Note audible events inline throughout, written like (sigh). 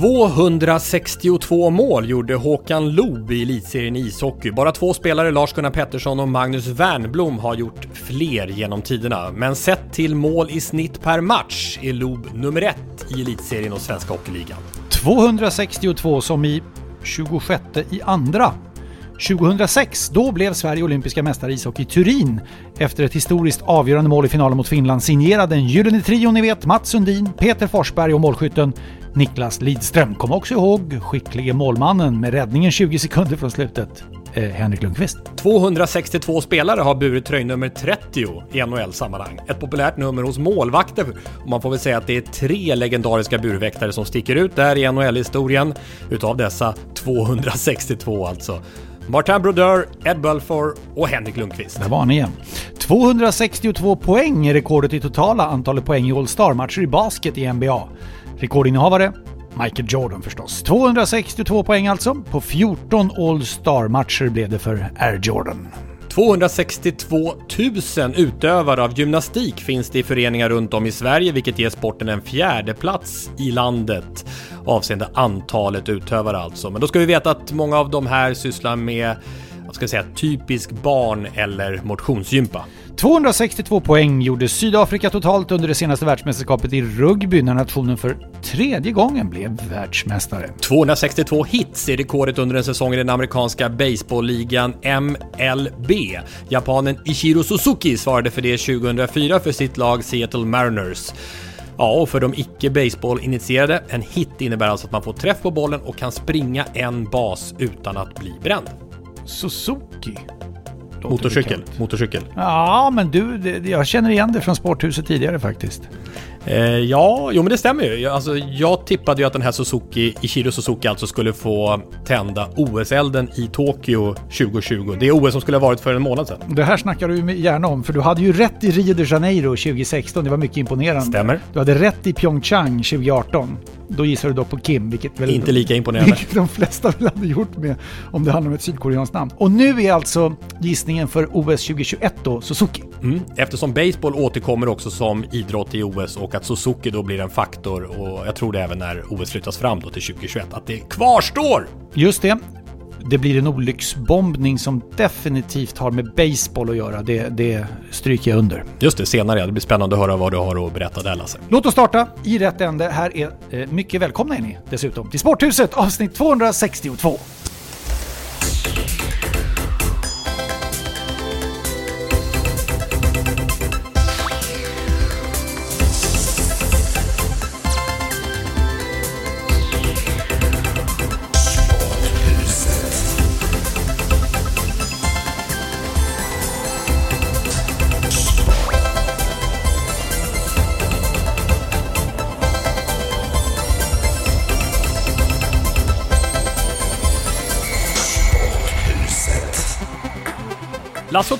...262 mål gjorde Håkan Loob i elitserien i ishockey. Bara två spelare, Lars-Gunnar Pettersson och Magnus Wernblom, har gjort fler genom tiderna. Men sett till mål i snitt per match är Loob nummer ett i elitserien och Svenska Hockeyligan. 262 som i 26 i andra. 2006, då blev Sverige olympiska mästare i ishockey i Turin efter ett historiskt avgörande mål i finalen mot Finland signerad den gyllene trion ni vet, Mats Sundin, Peter Forsberg och målskytten Niklas Lidström. Kom också ihåg skicklige målmannen med räddningen 20 sekunder från slutet, eh, Henrik Lundqvist. 262 spelare har burit tröjnummer 30 i NHL-sammanhang. Ett populärt nummer hos målvakter och man får väl säga att det är tre legendariska burväktare som sticker ut där i NHL-historien. Utav dessa 262 alltså. Martin Brodeur, Ed Belfour och Henrik Lundqvist. Där var ni igen. 262 poäng är rekordet i totala antalet poäng i All-Star-matcher i basket i NBA. Rekordinnehavare? Michael Jordan förstås. 262 poäng alltså. På 14 All-Star-matcher blev det för Air Jordan. 262 000 utövare av gymnastik finns det i föreningar runt om i Sverige, vilket ger sporten en fjärde plats i landet avseende antalet utövare alltså. Men då ska vi veta att många av de här sysslar med vad ska jag säga, typisk barn eller motionsgympa. 262 poäng gjorde Sydafrika totalt under det senaste världsmästerskapet i rugby när nationen för tredje gången blev världsmästare. 262 hits är rekordet under en säsong i den amerikanska baseballligan MLB. Japanen Ichiro Suzuki svarade för det 2004 för sitt lag Seattle Mariners. Ja, och för de icke baseball-initierade, en hit innebär alltså att man får träff på bollen och kan springa en bas utan att bli bränd. Suzuki? Motorcykel, motorcykel. Ja, men du, det, jag känner igen det från sporthuset tidigare faktiskt. Eh, ja, jo men det stämmer ju. Jag- Alltså, jag tippade ju att den här Suzuki, Ichiro Suzuki alltså skulle få tända OS-elden i Tokyo 2020. Det OS som skulle ha varit för en månad sedan. Det här snackar du gärna om, för du hade ju rätt i Rio de Janeiro 2016. Det var mycket imponerande. Stämmer. Du hade rätt i Pyeongchang 2018. Då gissar du dock på Kim, vilket väl... Inte lika imponerande. Vilket de flesta väl hade gjort med om det handlar om ett sydkoreanskt namn. Och nu är alltså gissningen för OS 2021 då Suzuki. Mm. Eftersom baseball återkommer också som idrott i OS och att Suzuki då blir en faktor och jag tror det även när OS flyttas fram då till 2021 att det kvarstår! Just det. Det blir en olycksbombning som definitivt har med baseball att göra. Det, det stryker jag under. Just det, senare. Det blir spännande att höra vad du har att berätta där Lasse. Låt oss starta i rätt ände. Här är eh, mycket välkomna är ni dessutom till Sporthuset avsnitt 262.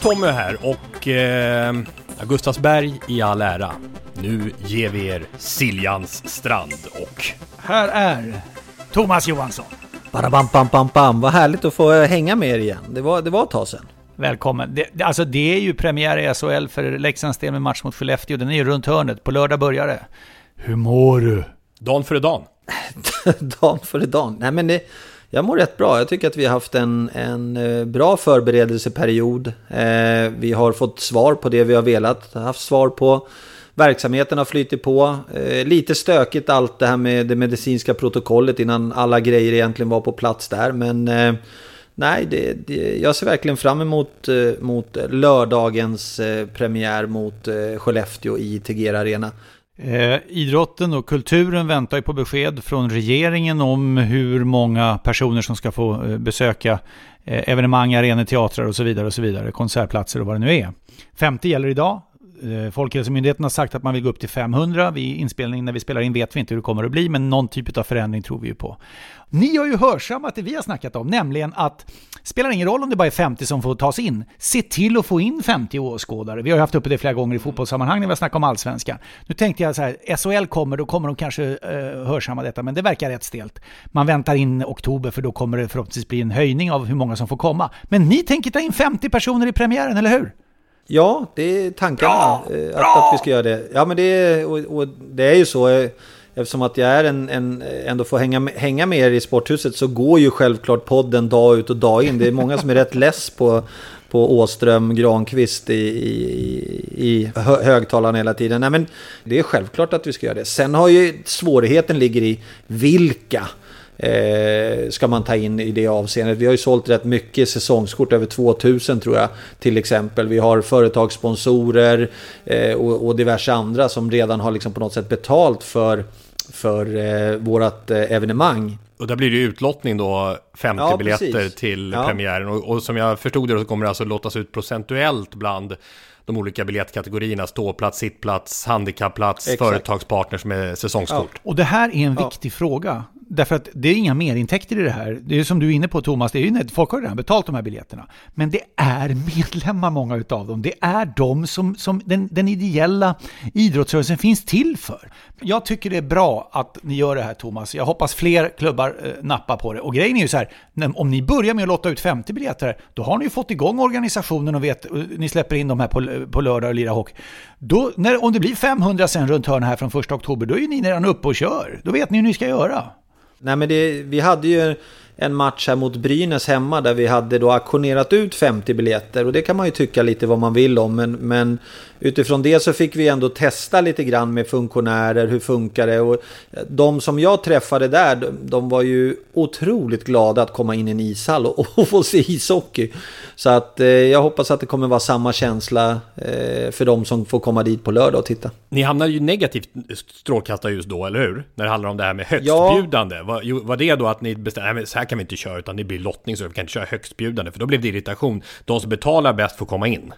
Och Tommy är här och eh, Gustavsberg i all ära. Nu ger vi er Siljans strand och Här är Thomas Johansson. Bara bam, bam, bam, bam. Vad härligt att få hänga med er igen. Det var, det var ett tag sedan. Välkommen. Det, alltså det är ju premiär i SHL för Leksands del med match mot Skellefteå. Den är ju runt hörnet. På lördag börjar det. Hur mår du? Dan före dan. (laughs) dagen före dagen. Nej, men det, jag mår rätt bra. Jag tycker att vi har haft en, en eh, bra förberedelseperiod. Eh, vi har fått svar på det vi har velat. Haft svar på. Verksamheten har flyttit på. Eh, lite stökigt allt det här med det medicinska protokollet innan alla grejer egentligen var på plats där. Men eh, nej, det, det, jag ser verkligen fram emot eh, mot lördagens eh, premiär mot eh, Skellefteå i Tegera Arena. Eh, idrotten och kulturen väntar ju på besked från regeringen om hur många personer som ska få eh, besöka eh, evenemang, arenor, teatrar och så vidare och så vidare. Konsertplatser och vad det nu är. Femte gäller idag. Eh, Folkhälsomyndigheten har sagt att man vill gå upp till 500. Vid inspelning när vi spelar in vet vi inte hur det kommer att bli, men någon typ av förändring tror vi ju på. Ni har ju hörsammat det vi har snackat om, nämligen att spelar ingen roll om det bara är 50 som får tas in. Se till att få in 50 åskådare. Vi har ju haft uppe det flera gånger i fotbollssammanhang när vi har snackat om allsvenskan. Nu tänkte jag så här, SHL kommer, då kommer de kanske eh, hörsamma detta, men det verkar rätt stelt. Man väntar in oktober för då kommer det förhoppningsvis bli en höjning av hur många som får komma. Men ni tänker ta in 50 personer i premiären, eller hur? Ja, det är tankarna Bra! eh, att, Bra! att vi ska göra det. Ja, men det är, och, och det är ju så. eh, Eftersom att jag är en, en, ändå får hänga, med- hänga med er i sporthuset så går ju självklart podden dag ut och dag in. Det är många som är rätt less på, på Åström, Granqvist i, i, i hö- högtalarna hela tiden. Nej, men det är självklart att vi ska göra det. Sen har ju svårigheten ligger i vilka eh, ska man ta in i det avseendet. Vi har ju sålt rätt mycket säsongskort, över 2000 tror jag till exempel. Vi har företagssponsorer eh, och, och diverse andra som redan har liksom på något sätt betalt för, för eh, vårat eh, evenemang. Och där blir det ju utlottning då, 50 Ja, biljetter precis. till Ja. premiären. Och, och som jag förstod det så kommer det alltså lottas ut procentuellt bland de olika biljettkategorierna. Ståplats, sittplats, handikappplats, Exakt. företagspartners med säsongskort. Och det här är en Ja. viktig fråga. Därför att det är inga merintäkter i det här. Det är som du är inne på Thomas, det är ju, folk har redan betalt de här biljetterna. Men det är medlemmar många utav dem. Det är de som, som den, den ideella idrottsrörelsen finns till för. Jag tycker det är bra att ni gör det här Thomas. Jag hoppas fler klubbar eh, nappar på det. Och grejen är ju så här, om ni börjar med att lotta ut 50 biljetter, då har ni ju fått igång organisationen och vet, eh, ni släpper in de här på, eh, på lördag och lirar hockey. Då, när, om det blir 500 sen runt hörnet här från 1 oktober, då är ju ni redan uppe och kör. Då vet ni hur ni ska göra. Nej men det, vi hade ju en match här mot Brynäs hemma där vi hade då auktionerat ut 50 biljetter och det kan man ju tycka lite vad man vill om men, men utifrån det så fick vi ändå testa lite grann med funktionärer, hur funkar det och de som jag träffade där de, var ju otroligt glada att komma in i en ishall och, och få se ishockey. Så att eh, jag hoppas att det kommer vara samma känsla eh, för de som får komma dit på lördag och titta. Ni hamnar ju negativt strålkastarljus då, eller hur? När det handlar om det här med Ja. högstbjudande. Var, jo, var det då att ni bestämde, kan vi inte köra, utan det blir lottning så vi kan inte köra högstbjudande, för då blev det irritation. De som betalar bäst får komma in.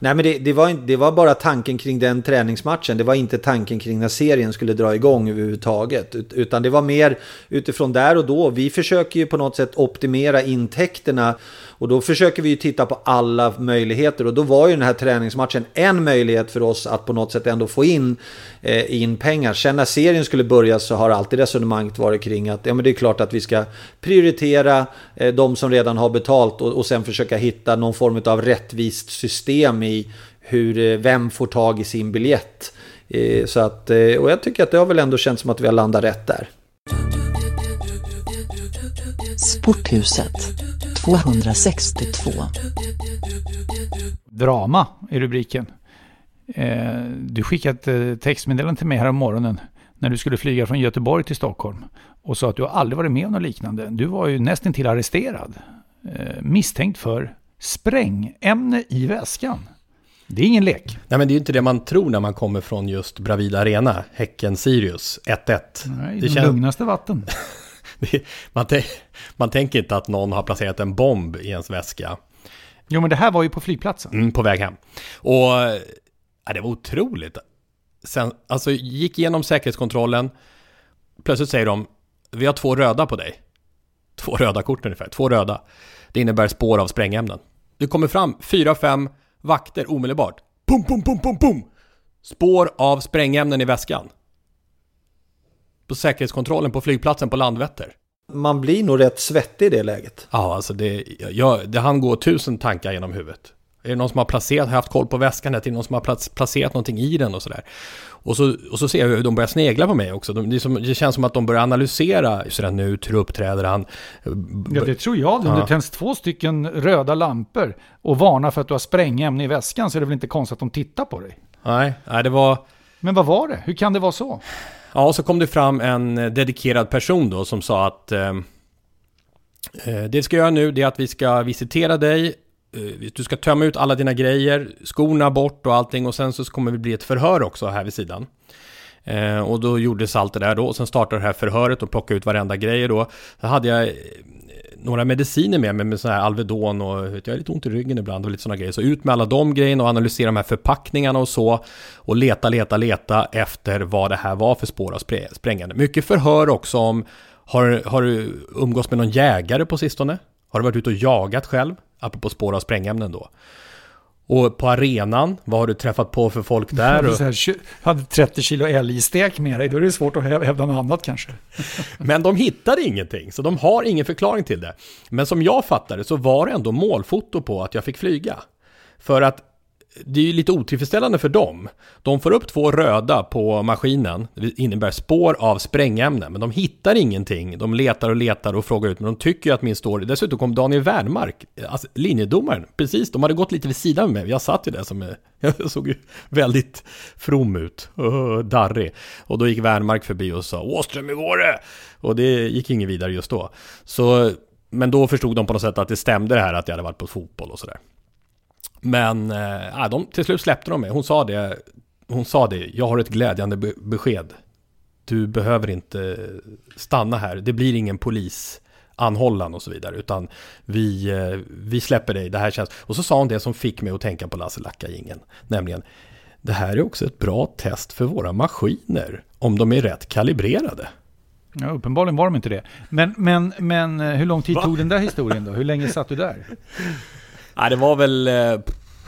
Nej men det, det, var, det var bara tanken kring den träningsmatchen. Det var inte tanken kring när serien skulle dra igång överhuvudtaget. Ut- Utan det var mer utifrån där och då. Vi försöker ju på något sätt optimera intäkterna. Och då försöker vi ju titta på alla möjligheter. Och då var ju den här träningsmatchen en möjlighet för oss att på något sätt ändå få in, eh, in pengar. Sen när serien skulle börja så har alltid resonemanget varit kring att ja, men det är klart att vi ska prioritera eh, de som redan har betalt och, och sen försöka hitta någon form av rättvist system i hur, eh, vem får tag i sin biljett. Eh, Så att, eh, och jag tycker att det har väl ändå känts som att vi har landat rätt där. Sporthuset 262. Drama är rubriken. Eh, du skickade ett eh, textmeddelande till mig här om morgonen när du skulle flyga från Göteborg till Stockholm och sa att du aldrig varit med om något liknande. Du var ju nästan till arresterad. Eh, misstänkt för sprängämne i väskan. Det är ingen lek. Nej men det är ju inte det man tror när man kommer från just Bravida Arena, Häcken-Sirius 1-1. Nej, Det de känns- lugnaste vatten. (laughs) (laughs) Man, man tänker inte att någon har placerat en bomb i ens väska Jo, men det här var ju på flygplatsen. mm, på väg hem. Och ja, det var otroligt. Sen, alltså gick igenom säkerhetskontrollen. Plötsligt säger de, vi har två röda på dig. Två röda kort ungefär, två röda. Det innebär spår av sprängämnen. Det kommer fram fyra, fem vakter omedelbart. Pum, pum, pum, pum, pum. Spår av sprängämnen i väskan. På säkerhetskontrollen på flygplatsen på Landvetter. Man blir nog rätt svettig i det läget. Ja, alltså det, jag, det han går tusen tankar genom huvudet. Är det någon som har placerat, haft koll på väskan? Är det någon som har plac- placerat någonting i den och sådär? Och så, och så ser jag hur de börjar snegla på mig också. De, det, som, det känns som att de börjar analysera. Sådär nu, hur uppträder han? Ja, det tror jag. Om Ja. det tänds två stycken röda lampor och varnar för att du har sprängämne i väskan så är det väl inte konstigt att de tittar på dig. Nej, nej, det var... Men vad var det? Hur kan det vara så? Ja, och så kom det fram en eh, dedikerad person då som sa att eh, eh det vi ska göra nu det är att vi ska visitera dig. Eh, du ska tömma ut alla dina grejer, skorna bort och allting och sen så kommer det bli ett förhör också här vid sidan. Eh, och då gjordes allt det där då. Och sen startade det här förhöret och plockade ut varenda grejer då. Så hade jag några mediciner med mig med sån här Alvedon och jag har lite ont i ryggen ibland och lite sådana grejer. Så ut med alla de grejerna och analysera de här förpackningarna och så. Och leta, leta, leta efter vad det här var för spår av sprängande. Mycket förhör också om har, har du umgås med någon jägare på sistone? Har du varit ute och jagat själv? Apropå spår av sprängämnen då. Och på arenan, vad har du träffat på för folk där? Du här, hade 30 kilo älgstek med dig, då är det svårt att hävda något annat kanske. (laughs) Men de hittade ingenting, så de har ingen förklaring till det. Men som jag fattade så var det ändå målfoto på att jag fick flyga. För att det är ju lite otillfredsställande för dem. De får upp två röda på maskinen, det innebär spår av sprängämnen, men de hittar ingenting. De letar och letar och frågar ut, men de tycker ju att min story... Dessutom kom Daniel Wernmark, alltså linjedomaren, precis, de hade gått lite vid sidan med mig. Jag satt ju där som... (laughs) Jag såg ju väldigt from ut, uh, darrig. Och då gick Wernmark förbi och sa Åström, hur går det? Och det gick inget vidare just då. Så, men då förstod de på något sätt att det stämde det här att jag hade varit på fotboll och sådär. Men äh, de, till slut släppte de mig. Hon sa det. Hon sa det. Jag har ett glädjande be besked. Du behöver inte stanna här. Det blir ingen polisanhållan och så vidare. Utan vi, eh, vi släpper dig. Det här känns... Och så sa hon det som fick mig att tänka på Lasse Lacka-jingeln. Nämligen. Det här är också ett bra test för våra maskiner. Om de är rätt kalibrerade. Ja, uppenbarligen var de inte det. Men, men, men eh, hur lång tid Va? tog den där historien då? Hur länge satt du där? (laughs) Nej, det var väl eh,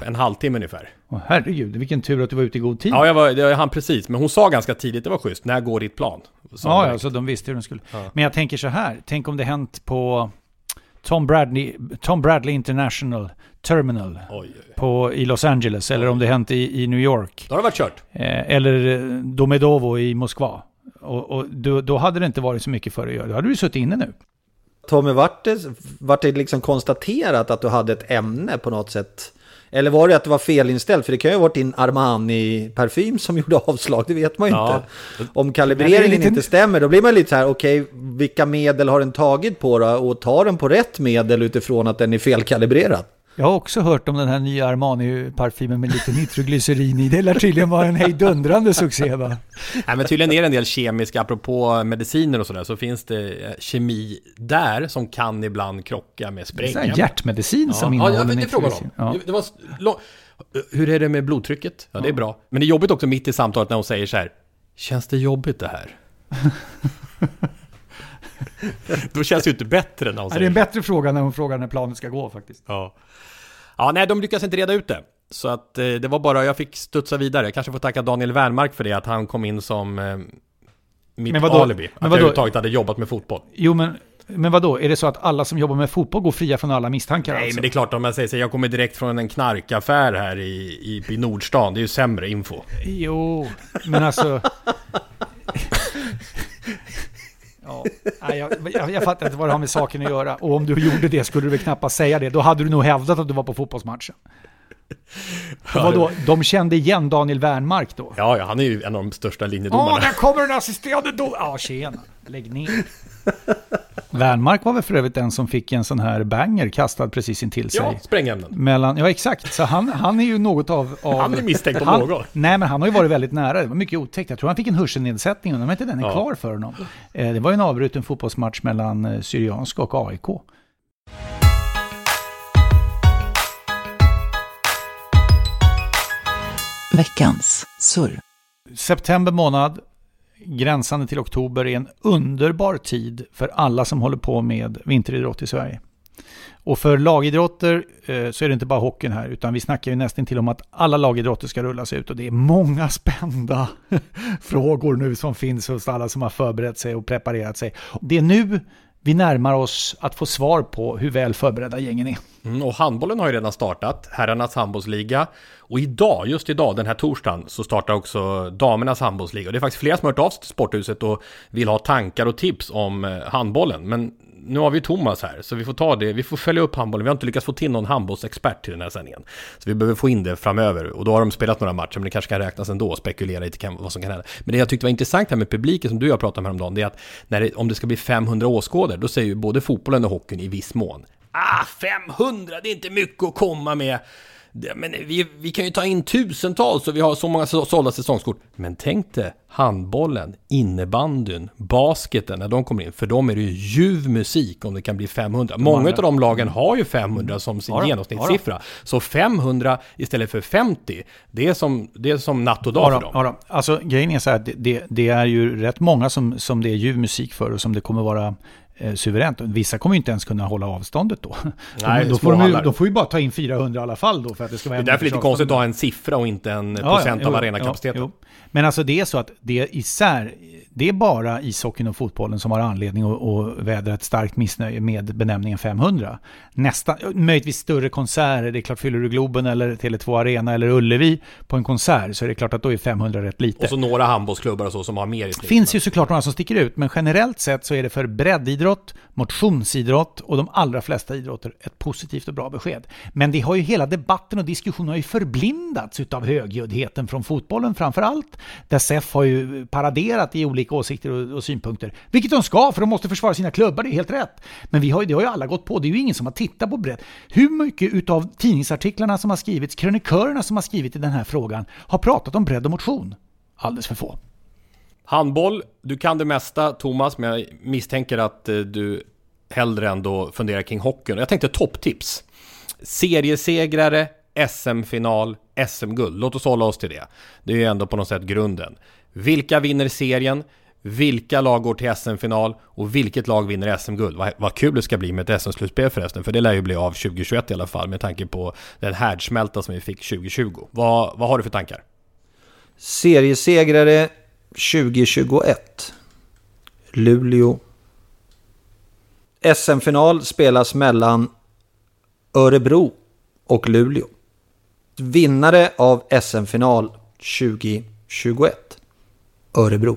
en halvtimme ungefär. Åh, herregud, vilken tur att du var ute i god tid. Ja, jag var, det, han precis. Men hon sa ganska tidigt, det var schysst, när går ditt plan? Ja, ja, så de visste hur de skulle. Ja. Men jag tänker så här, tänk om det hänt på Tom Bradley, Tom Bradley International Terminal oj, oj, oj. På, i Los Angeles, eller om det hänt i, i New York. Då har det varit kört. Eh, eller Domedovo i Moskva. Och, och då, då, hade det inte varit så mycket för att göra. Då hade du suttit inne nu. Tommy, vart det, vart det liksom konstaterat att du hade ett ämne på något sätt? Eller var det att det var felinställt? För det kan ju ha varit din Armani-parfym som (laughs) gjorde avslag, det vet man ju ja. inte. Om kalibreringen lite... inte stämmer, då blir man lite så här, okej, okay, vilka medel har den tagit på då? Och tar den på rätt medel utifrån att den är felkalibrerad? Jag har också hört om den här nya Armani-parfymen med lite nitroglycerin i. Det lär tydligen vara en hejdundrande succé va? Nej men tydligen är det en del kemiska, apropå mediciner och sådär, så finns det eh, kemi där som kan ibland krocka med sprängämnen. Det är hjärtmedicin ja. som innehåller ja, nitroglycerin. Ja. Det var hur är det med blodtrycket? Ja, det är bra. Men det är jobbigt också mitt i samtalet när hon säger så här, känns det jobbigt det här? (laughs) Då känns det ju inte bättre när hon säger Det är en bättre fråga när hon frågar när planet ska gå faktiskt. Ja. Ja, nej, de lyckas inte reda ut det. Så att eh, det var bara, jag fick studsa vidare. Jag kanske får tacka Daniel Wernmark för det, att han kom in som eh, mitt men vadå, alibi. Att men vadå, jag överhuvudtaget hade jobbat med fotboll. Jo, men, men vadå? Är det så att alla som jobbar med fotboll går fria från alla misstankar? Nej, alltså? men det är klart om jag säger så. Jag kommer direkt från en knarkaffär här i, i, i Nordstan. Det är ju sämre info. Jo, men alltså... Ja, nej, jag, jag, jag fattar inte vad det har med saken att göra. Och om du gjorde det skulle du väl knappast säga det. Då hade du nog hävdat att du var på fotbollsmatchen. Vadå, de kände igen Daniel Wernmark då? Ja, ja, han är ju en av de största linjedomarna. Ja, där kommer den assisterande domaren! Ja, tjena. Lägg ner. Wernmark var väl för övrigt den som fick en sån här banger kastad precis intill sig. Ja, sprängämnen. Mellan, ja, exakt. Så han, han är ju något av... av han är misstänkt på något. Nej, men han har ju varit väldigt nära. Det var mycket otäckt. Jag tror han fick en hörselnedsättning, undrar om inte den är ja. kvar för honom. Eh, det var ju en avbruten fotbollsmatch mellan eh, Syrianska och AIK. Veckans surr. September månad, gränsande till oktober är en underbar tid för alla som håller på med vinteridrott i Sverige. Och för lagidrotter eh, så är det inte bara hockeyn här, utan vi snackar ju nästan till om att alla lagidrotter ska rullas ut och det är många spända (laughs) frågor nu som finns hos alla som har förberett sig och preparerat sig. Det är nu vi närmar oss att få svar på hur väl förberedda gängen är. Mm, och handbollen har ju redan startat, herrarnas handbollsliga. Och idag, just idag, den här torsdagen, så startar också damernas handbollsliga. Och det är faktiskt flera som har hört av sig till Sporthuset och vill ha tankar och tips om eh, handbollen. Men nu har vi Thomas här, så vi får ta det. Vi får följa upp handbollen. Vi har inte lyckats få till någon handbollsexpert till den här sändningen. Så vi behöver få in det framöver. Och då har de spelat några matcher, men det kanske kan räknas ändå. Spekulera lite vad som kan hända. Men det jag tyckte var intressant här med publiken, som du och jag pratade om häromdagen, det är att när det, om det ska bli 500 åskådare, då säger ju både fotbollen och hockeyn i viss mån Ah, 500, det är inte mycket att komma med. Men vi, vi kan ju ta in tusentals och vi har så många så- sålda säsongskort. Men tänk dig handbollen, innebandyn, basketen när de kommer in. För dem är det ju ljuv musik om det kan bli 500. Många av de lagen har ju 500 som sin Ja genomsnittssiffra. Så 500 istället för 50, det är som, det är som natt och dag Ja, för dem. ja. Alltså grejen är så här, det, det, det är ju rätt många som, som det är ljuv musik för och som det kommer vara eh, suveränt. Vissa kommer ju inte ens kunna hålla avståndet då. Nej, då, får de, de får ju bara ta in 400 i alla fall då för att det ska vara Det är därför lite konstigt att ha en siffra och inte en Ja, procent ja, av arenakapaciteten. ja. Men alltså det är så att det är isär, det är bara ishockeyn och fotbollen som har anledning att, att vädra ett starkt missnöje med benämningen 500. Nästan, möjligtvis större konserter, det är klart fyller du Globen eller Tele2 Arena eller Ullevi på en konsert så är det klart att då är 500 rätt lite. Och så några handbollsklubbar och så som har mer i snitt. finns ju såklart några som sticker ut, men generellt sett så är det för breddidrott, motionsidrott och de allra flesta idrotter ett positivt och bra besked. Men det har ju hela debatten och diskussionen har ju förblindats utav högljuddheten från fotbollen framför allt. Där SEF har ju paraderat i olika åsikter och, och synpunkter. Vilket de ska, för de måste försvara sina klubbar, det är helt rätt. Men vi har, det har ju alla gått på, det är ju ingen som har tittat på bredd. Hur mycket utav tidningsartiklarna som har skrivits, krönikörerna som har skrivit i den här frågan, har pratat om bredd och motion? Alldeles för få. Handboll, du kan det mesta Thomas, men jag misstänker att eh, du hellre ändå funderar kring hockeyn. Jag tänkte topptips. Seriesegrare, SM-final, SM-guld. Låt oss hålla oss till det. Det är ju ändå på något sätt grunden. Vilka vinner serien? Vilka lag går till SM-final? Och vilket lag vinner SM-guld? Vad, vad kul det ska bli med ett SM-slutspel förresten, för det lär ju bli av 2021 i alla fall med tanke på den härdsmälta som vi fick 2020. Vad, vad har du för tankar? Seriesegrare 2021. Luleå. SM-final spelas mellan Örebro och Luleå. Vinnare av SM-final 2021. Örebro.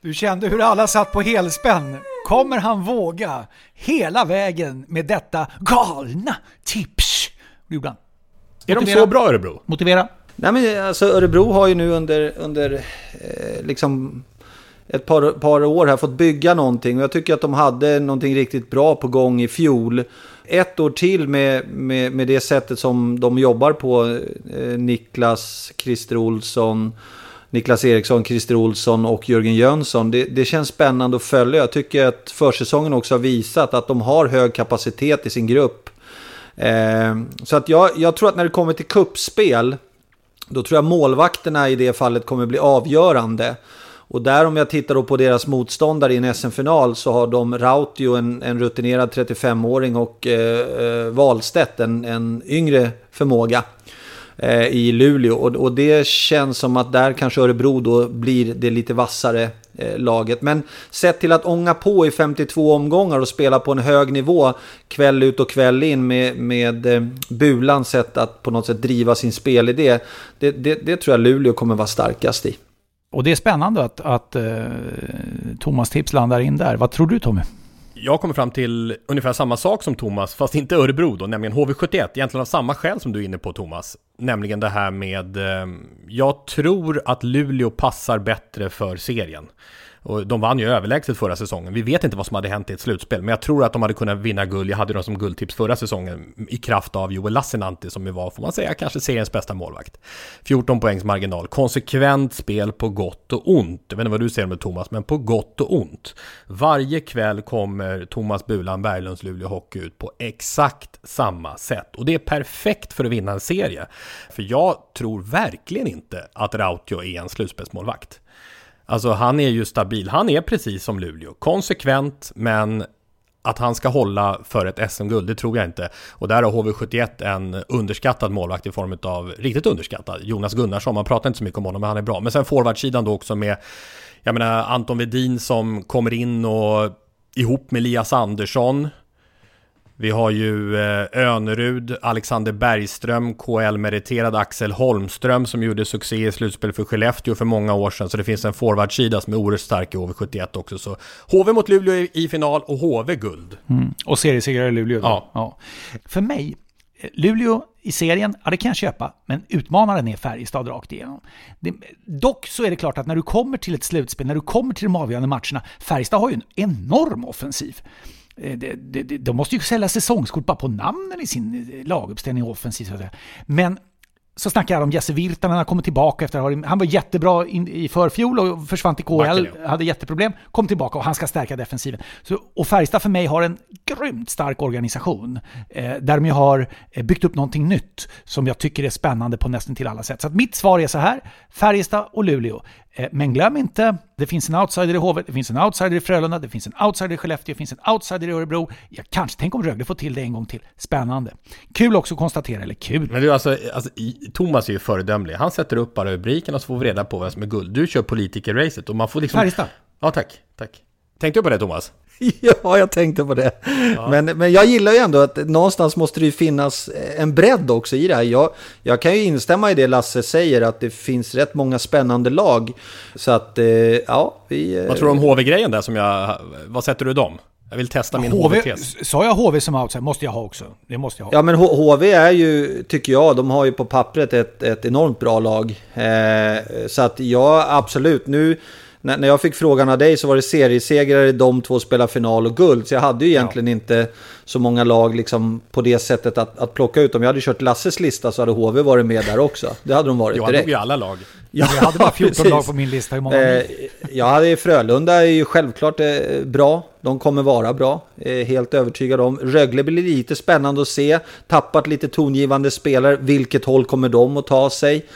Du kände hur alla satt på helspänn. Kommer han våga hela vägen med detta galna tips? Det gjorde han. Är de Motivera. så bra Örebro? Motivera. Nej men alltså Örebro har ju nu under, under eh, liksom ett par, par år här fått bygga någonting. Och jag tycker att de hade någonting riktigt bra på gång i fjol. Ett år till med, med, med det sättet som de jobbar på. Eh, Niklas, Christer Olsson, Niklas Eriksson, Christer Olsson och Jörgen Jönsson. Det, det känns spännande att följa. Jag tycker att försäsongen också har visat att de har hög kapacitet i sin grupp. Eh, så att jag, jag tror att när det kommer till kuppspel då tror jag målvakterna i det fallet kommer bli avgörande. Och där om jag tittar då på deras motståndare i en SM-final så har de Rautio, en, en rutinerad 35-åring och eh, eh, Wahlstedt, en, en yngre förmåga eh, i Luleå. Och, och det känns som att där kanske Örebro då blir det lite vassare Eh, laget. Men sett till att ånga på i 52 omgångar och spela på en hög nivå kväll ut och kväll in med, med eh, Bulans sätt att på något sätt driva sin spelidé. Det, det, det tror jag Luleå kommer vara starkast i. Och det är spännande att, att uh, Thomas tips landar in där. Vad tror du Tommy? Jag kommer fram till ungefär samma sak som Thomas, fast inte Örebro då, nämligen HV71. Egentligen av samma skäl som du är inne på Thomas. Nämligen det här med, eh, jag tror att Luleå passar bättre för serien. Och de vann ju överlägset förra säsongen. Vi vet inte vad som hade hänt i ett slutspel, men jag tror att de hade kunnat vinna guld. Jag hade dem som guldtips förra säsongen i kraft av Joel Lassinantti som ju var, får man säga, kanske seriens bästa målvakt. 14 poängs marginal, konsekvent spel på gott och ont. Jag vet inte vad du säger om det Thomas, men på gott och ont. Varje kväll kommer Thomas Bulan Berglunds Luleå Hockey ut på exakt samma sätt. Och det är perfekt för att vinna en serie. För jag tror verkligen inte att Rautio är en slutspelsmålvakt. Alltså han är ju stabil. Han är precis som Luleå. Konsekvent, men att han ska hålla för ett SM-guld, det tror jag inte. Och där har HV71 en underskattad målvakt i form av, riktigt underskattad, Jonas Gunnarsson. Man pratar inte så mycket om honom, men han är bra. Men sen forwardsidan då också med, jag menar Anton Vedin som kommer in och ihop med Elias Andersson. Vi har ju eh, Önerud, Alexander Bergström, KL-meriterad Axel Holmström som gjorde succé i slutspel för Skellefteå för många år sedan. Så det finns en forwardsida som är oerhört stark i HV71 också. Så HV mot Luleå i, i final och HV guld. Mm. Och seriesegrare Luleå då. Ja. För mig, eh, Luleå i serien, ja det kan jag köpa, men utmanaren är Färjestad rakt igenom. Det, dock så är det klart att när du kommer till ett slutspel, när du kommer till de avgörande matcherna, Färjestad har ju en enorm offensiv. Eh, de, de, de måste ju sälja säsongskort bara på namnen i sin eh, laguppställning offensivt. Men så snackar jag om Jesse Virtanen, han kommer tillbaka efter Han var jättebra in, i förfjol och försvann till ja. hade jätteproblem. Kom tillbaka och han ska stärka defensiven. Så, och Färjestad för mig har en grymt stark organisation. Eh, där de har eh, byggt upp någonting nytt som jag tycker är spännande på nästan till alla sätt. Så mitt svar är så här, Färjestad och Luleå. Eh, men glöm inte, det finns en outsider i Hovet, det finns en outsider i Frölunda, det finns en outsider i Skellefteå, det finns en outsider i Örebro. Ja, kanske, tänk om Rögle får till det en gång till. Spännande. Kul också att konstatera, eller kul. Men du, alltså, alltså Thomas är ju föredömlig. Han sätter upp bara rubriken och så får vi reda på vem som är guld. Du kör politiker-racet och man får liksom... Färjestad. Ja, tack. Tack. Tänkte du på det, Thomas? (laughs) Ja, jag tänkte på det. Ja. Men, men jag gillar ju ändå att någonstans måste det ju finnas en bredd också i det här. Jag, jag kan ju instämma i det Lasse säger, att det finns rätt många spännande lag. Så att, eh, ja, vi... Vad tror du om HV-grejen där som jag... Vad sätter du dem? Jag vill testa min HV-tes. Sa jag HV som outsider? Måste jag ha också. Det måste jag ha. Ja, men HV är ju, tycker jag, de har ju på pappret ett, ett enormt bra lag. Eh, så att ja, absolut. Nu när, när jag fick frågan av dig så var det seriesegrare, de två spelar final och guld. Så jag hade ju egentligen ja. inte så många lag liksom på det sättet att, att plocka ut. Om jag hade kört Lasses lista så hade HV varit med där också. Det hade de varit direkt. Jag hade ju alla lag. Ja, jag hade bara (laughs) 14 lag på min lista. Hur många eh, jag hade Frölunda är ju självklart eh, bra. De kommer vara bra. Eh, helt övertygad om. Rögle blir lite spännande att se. Tappat lite tongivande spelare. Vilket håll kommer de att ta sig?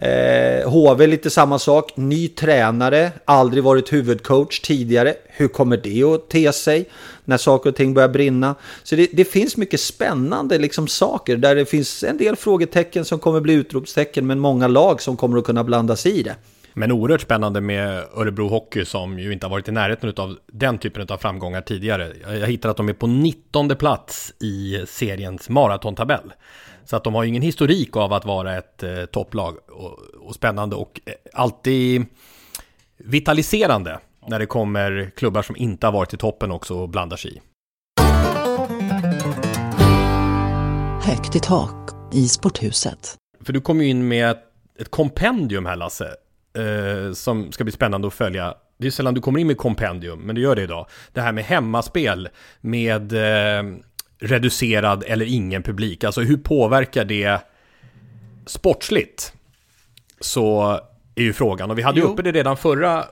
Eh, HV lite samma sak, ny tränare, aldrig varit huvudcoach tidigare. Hur kommer det att te sig när saker och ting börjar brinna? Så det, det, finns mycket spännande liksom saker där det finns en del frågetecken som kommer bli utropstecken men många lag som kommer att kunna blandas i det. Men oerhört spännande med Örebro Hockey som ju inte har varit i närheten av den typen av framgångar tidigare. Jag hittar att de är på 19 plats i seriens maratontabell. Så att de har ju ingen historik av att vara ett eh, topplag och, och, spännande och eh, alltid vitaliserande när det kommer klubbar som inte har varit i toppen också och blandar sig i. Högt i tak i sporthuset. För du kom ju in med ett, ett kompendium här Lasse, eh, som ska bli spännande att följa. Det är sällan du kommer in med kompendium, men du gör det idag. Det här med hemmaspel med eh, reducerad eller ingen publik. Alltså hur påverkar det sportsligt? Så är ju frågan. Och vi hade ju uppe det redan förra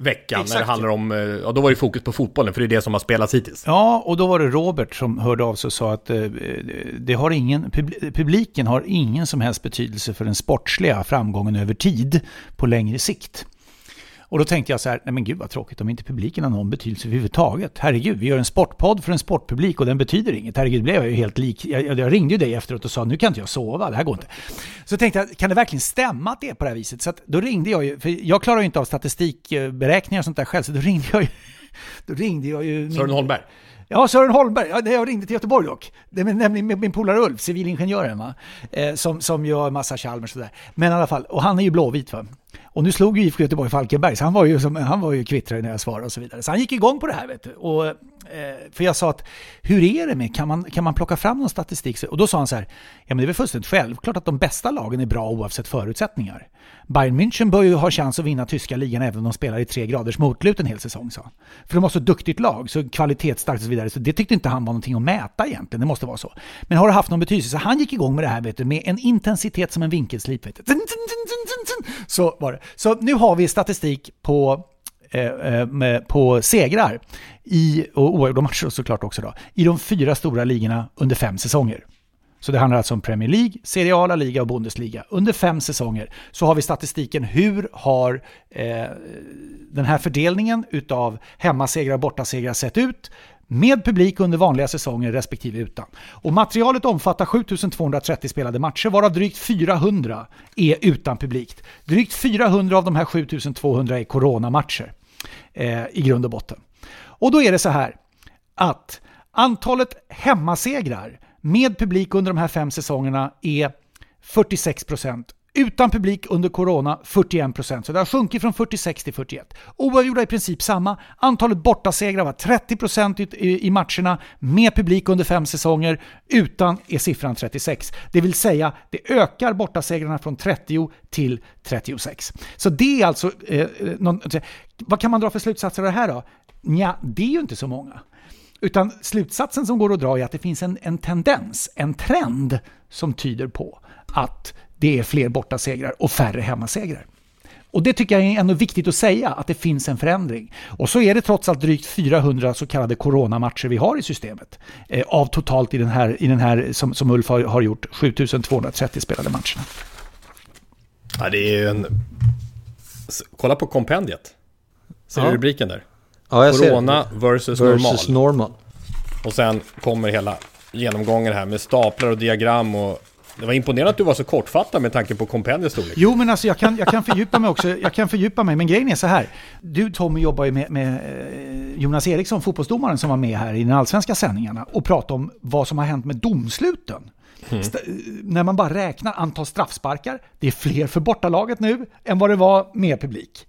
veckan Exakt. när det handlar om, eh, ja då var det fokus på fotbollen för det är det som har spelats hittills. Ja, och då var det Robert som hörde av sig och sa att eh, det har ingen, publiken har ingen som helst betydelse för den sportsliga framgången över tid på längre sikt. Och då tänkte jag så här, nej men gud vad tråkigt om inte publiken har någon betydelse överhuvudtaget. Herregud, vi gör en sportpodd för en sportpublik och den betyder inget. Herregud, blev jag ju helt lik. Jag, jag ringde ju dig efteråt och sa, nu kan inte jag sova, det här går inte. Så tänkte jag, kan det verkligen stämma att det är på det här viset? Så att, då ringde jag ju, för jag klarar ju inte av statistikberäkningar och sånt där själv, så då ringde jag ju... (laughs) Då ringde jag ju... Sören Holmberg? Ja, Sören Holmberg. Ja, jag ringde till Göteborg dock. Det är nämligen min, min polare Ulf, civilingenjören, va? Eh, som, som gör massa Chalmers och sådär. Men i alla fall, och han är ju blåvit. Va? Och nu slog ju IFK Göteborg Falkenberg, så han var ju, som, han var ju kvittrare när jag svarade och så vidare. Så han gick igång på det här. Vet du. Och, eh, för jag sa att, hur är det med, kan man, kan man plocka fram någon statistik? Och då sa han så här, ja men det är väl fullständigt självklart att de bästa lagen är bra oavsett förutsättningar. Bayern München bör ju ha chans att vinna tyska ligan även om de spelar i tre graders motlut en hel säsong, sa han. För de har så duktigt lag, så kvalitetsstarkt och så vidare. Så det tyckte inte han var någonting att mäta egentligen, det måste vara så. Men har det haft någon betydelse? Så han gick igång med det här vet du, med en intensitet som en vinkelslip. Vet du. Så var det. Så nu har vi statistik på eh, eh, på segrar i, och oavgjorda matcher såklart också då, i de fyra stora ligorna under fem säsonger. Så det handlar alltså om Premier League, Serie A, La Liga och Bundesliga. Under fem säsonger så har vi statistiken hur har eh, den här fördelningen utav hemmasegrar och bortasegrar sett ut med publik under vanliga säsonger respektive utan. Och materialet omfattar 7230 spelade matcher varav drygt 400 är utan publikt. Drygt 400 av de här 7200 är coronamatcher eh, i grund och botten. Och då är det så här att antalet hemmasegrar med publik under de här fem säsongerna är 46 procent. Utan publik under corona 41 procent, så det har sjunkit från 46 till 41. Oavgjorda i princip samma. Antalet bortasegrar var 30 procent i matcherna med publik under fem säsonger. Utan är siffran 36. Det vill säga, det ökar bortasegrarna från 30 till 36. Så det är alltså... Eh, eh någon, vad kan man dra för slutsatser av det här då? Nja, det är ju inte så många. Utan slutsatsen som går att dra är att det finns en, en tendens, en trend som tyder på att det är fler bortasegrar och färre hemmasegrar. Och det tycker jag är ändå viktigt att säga, att det finns en förändring. Och så är det trots allt drygt 400 så kallade coronamatcher vi har i systemet. Eh, av totalt i den här, i den här som, som Ulf har, har gjort, 7230 spelade matcherna. Ja, det är ju en... Kolla på kompendiet. Ser Ja. du rubriken där? Ja, jag Corona versus, Versus normal. normal. Och sen kommer hela genomgången här med staplar och diagram och... Det var imponerande att du var så kortfattad med tanke på kompendiets storlek. Jo, men alltså jag kan, jag kan fördjupa mig också. Jag kan fördjupa mig, men grejen är så här. Du Tommy jobbar ju med, med eh, Jonas Eriksson, fotbollsdomaren som var med här i den allsvenska sändningarna och pratade om vad som har hänt med domsluten. St- eh, när man bara räknar antal straffsparkar, det är fler för bortalaget nu än vad det var med publik.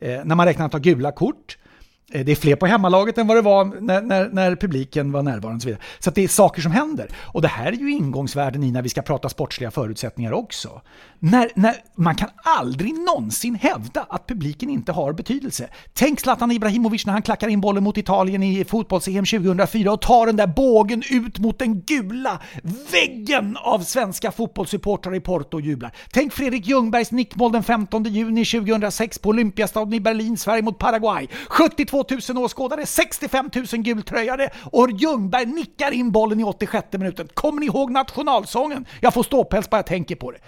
Eh, när man räknar antal gula kort, eh, Eh, det är fler på hemmalaget än vad det var när, när, när publiken var närvarande och så vidare. Så att det är saker som händer. Och det här är ju ingångsvärden i när vi ska prata sportsliga förutsättningar också. När, när, man kan aldrig någonsin hävda att publiken inte har betydelse. Tänk Zlatan Ibrahimovic när han klackar in bollen mot Italien i fotbolls-EM 2004 och tar den där bågen ut mot den gula väggen av svenska fotbollssupportrar i Porto och jublar. Tänk Fredrik Ljungbergs nickmål den 15 juni 2006 på Olympiastaden i Berlin, Sverige mot Paraguay. 72 000 åskådare, 65 000 gultröjare och Ljungberg nickar in bollen i 86 minuten. Kommer ni ihåg nationalsången? Jag får ståpäls bara jag tänker på det.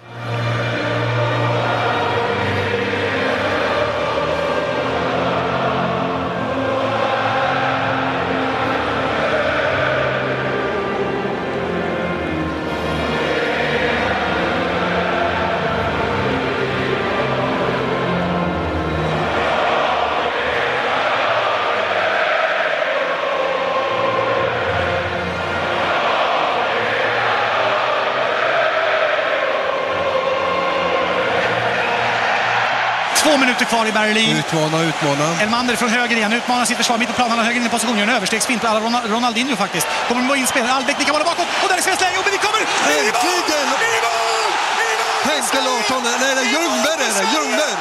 Minuter kvar i Berlin. Utmana, utmana. Elmander från höger igen, utmanar sitt försvar mitt på planen, han har höger in i position, gör en överstegsfint på alla Ronald- Ronaldinho faktiskt. Kommer med in spelare, Albeck nickar bollen bakåt och där är svenskt läge och vi kommer! I mål! Äntligen! I mål! I mål! Henke Larsson, nej det är Ljungberg är det, Ljungberg!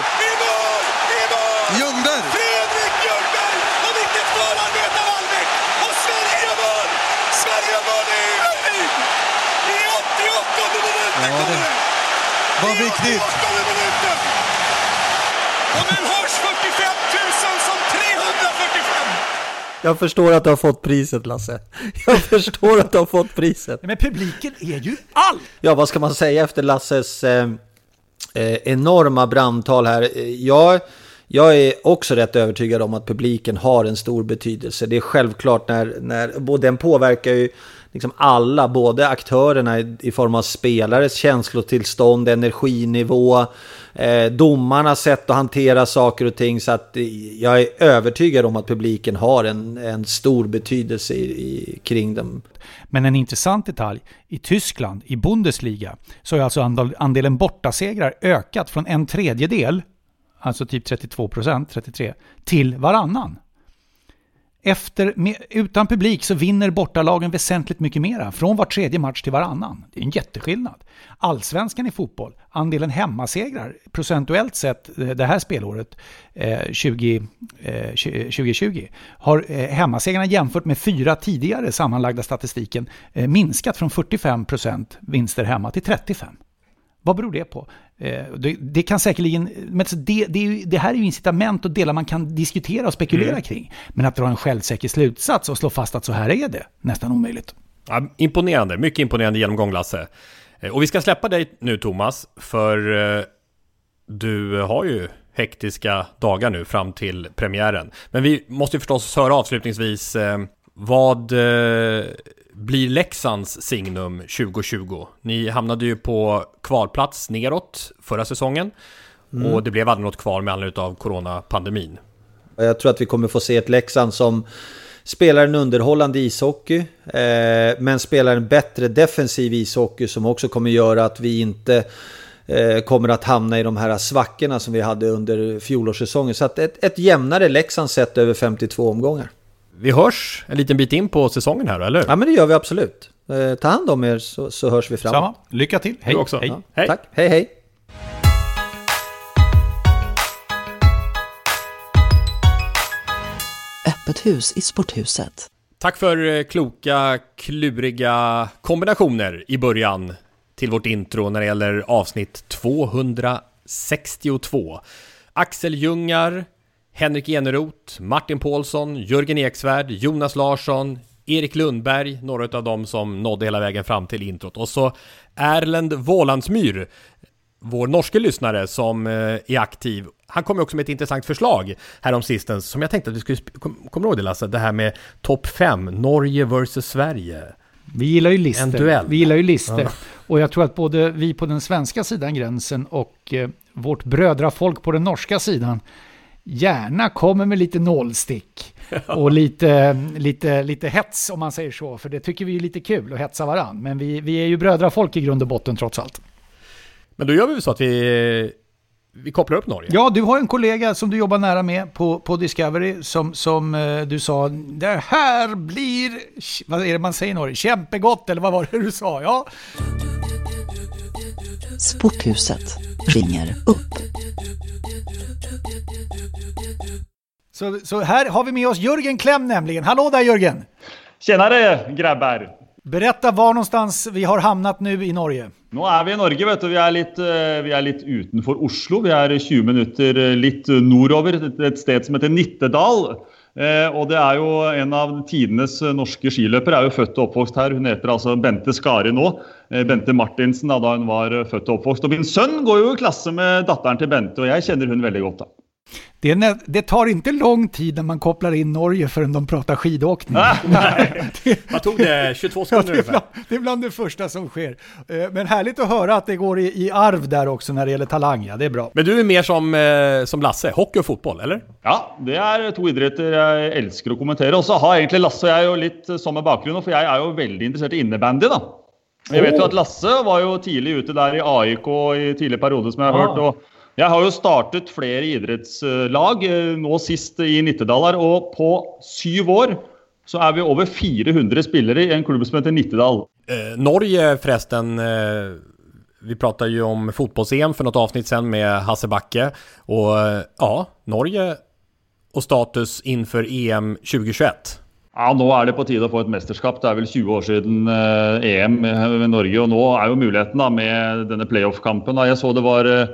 Ljungberg! Fredrik Ljungberg! Och vilket målarbete av Albeck! Och Sverige gör mål! Sverige gör mål i Berlin! I 88 minuten kommer det! Vad viktigt! 88 minuten! Och nu hörs 45 000 som 345! Jag förstår att du har fått priset Lasse. (laughs) Jag förstår att du har fått priset. Men publiken är ju allt! Ja, vad ska man säga efter Lasses eh, eh, enorma brandtal här? Eh, Jag, jag är också rätt övertygad om att publiken har en stor betydelse. Det är självklart när, när och den påverkar ju liksom alla, både aktörerna i, i form av spelares känslotillstånd, energinivå, eh, domarnas sätt att hantera saker och ting. Så att eh, jag är övertygad om att publiken har en, en stor betydelse i, i, kring dem. Men en intressant detalj, i Tyskland, i Bundesliga, så har alltså andel- andelen bortasegrar ökat från en tredjedel, alltså typ 32 procent, 33, till varannan. Efter, med, utan publik så vinner bortalagen väsentligt mycket mera, från var tredje match till varannan. Det är en jätteskillnad. Allsvenskan i fotboll, andelen hemmasegrar procentuellt sett eh, det här spelåret eh, 20, eh, 2020 eh, har eh, hemmasegrarna jämfört med fyra tidigare sammanlagda statistiken eh, minskat från 45% vinster hemma till 35%. Vad beror det på? Eh, det, det kan säkerligen, men det, det, det här är ju incitament och delar man kan diskutera och spekulera kring. Men att dra en självsäker slutsats och slå fast att så här är det, nästan omöjligt. Ja, imponerande, mycket imponerande genomgång Lasse. Eh, Och vi ska släppa dig nu Thomas, för eh, du har ju hektiska dagar nu fram till premiären. Men vi måste ju förstås höra avslutningsvis, vad blir Leksands signum 2020? Ni hamnade ju på kvalplats neråt förra säsongen. Och det blev aldrig något kval med anledning av coronapandemin. Jag tror att vi kommer få se ett Leksand som spelar en underhållande ishockey. Eh, men spelar en bättre defensiv ishockey som också kommer göra att vi inte eh, kommer att hamna i de här svackorna som vi hade under fjolårssäsongen. Så att ett, ett jämnare Leksand sett över 52 omgångar. Vi hörs en liten bit in på säsongen här, eller? Ja men det gör vi absolut. Eh, ta hand om er så, så hörs vi framåt. Samma. Lycka till. Hej. Du också. Hej. Ja. Hej. Tack, hej hej. Öppet hus i sporthuset. Tack för eh, kloka, kluriga kombinationer i början till vårt intro när det gäller avsnitt 262. Axel Ljungar, Henrik Eneroth, Martin Paulsson, Jörgen Eksvärd, Jonas Larsson, Erik Lundberg, några av dem som nådde hela vägen fram till introt. Och så Erlend Vålandsmyr, vår norske lyssnare som eh, är aktiv. Han kom också med ett intressant förslag härom sistens som jag tänkte att vi skulle... Kom, kommer du ihåg det Lasse? Det här med topp 5, Norge vs Sverige. Vi gillar ju lister. Duell. Vi gillar ju lister. Och jag tror att både vi på den svenska sidan gränsen och eh, vårt brödrafolk på den norska sidan gärna kommer med lite nålstick och lite, lite, lite hets om man säger så. För det tycker vi är lite kul att hetsa varann. Men vi, vi är ju brödrafolk i grund och botten trots allt. Men då gör vi så att vi, vi kopplar upp Norge? Ja, du har en kollega som du jobbar nära med på, på Discovery som, som eh, du sa, det här blir, vad är det man säger i Norge, kämpegott eller vad var det du sa? Ja, Sporthuset ringer upp. så, så här har vi med oss Jörgen Klem nämligen. Hallå där Jörgen! Tjenare grabbar! Berätta var någonstans vi har hamnat nu i Norge. Nå er vi i Norge, vet du. Vi er litt, eh, vi er litt utenfor Oslo. Vi er 20 minutter eh, litt nordover, et, et sted som heter Nittedal. Eh, og det er jo en av tidenes eh, norske skiløpere. Er jo født og oppvokst her. Hun heter altså Bente Skari nå. Eh, Bente Martinsen da, da hun var eh, født og oppvokst. Og min sønn går jo i klasse med datteren til Bente, og jeg kjenner hun veldig godt. da. Det, är nä- det tar inte lång tid när man kopplar in Norge förrän de pratar skidåkning. (laughs) det, Vad tog det? 22 ja, sekunder det, är bland, det är bland det första som sker. Eh, Men härligt att höra att det går i, i arv där också när det gäller talang. Ja, det är bra. Men du är mer som, eh, som Lasse, hockey och fotboll, eller? Ja, det er to idretter jeg elsker å kommentere. Og så har egentlig Lasse og jeg jo litt eh, samme bakgrunn, for jeg er jo veldig interessert i innebandy, da. Jeg vet jo at Lasse var jo tidlig ute der i AIK i tidlig periode, som jeg har hørt. og jeg har jo startet flere idrettslag, eh, nå sist i Nittedal her, og på syv år så er vi over 400 spillere i en klubb som heter Nittedal. Eh, Norge förresten, eh, vi pratade ju om fotbolls-EM för något avsnitt sen med Hasse Backe. Och eh, ja, Norge och status inför EM 2021. Ja, Nå er det på tide å få et mesterskap. Det er vel 20 år siden eh, EM med Norge. Og nå er jo muligheten da med denne playoff-kampen. Jeg så det var eh,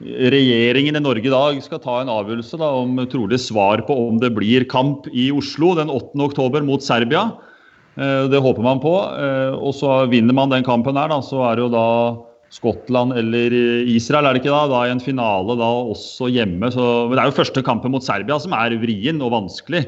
Regjeringen i Norge i dag skal ta en avgjørelse da, om trolig svar på om det blir kamp i Oslo den 8. oktober mot Serbia. Eh, det håper man på. Eh, og så vinner man den kampen her, da, så er det jo da Skottland eller eh, Israel er det ikke da, da i en finale da også hjemme. Så, men det er jo første kampen mot Serbia som er vrien og vanskelig,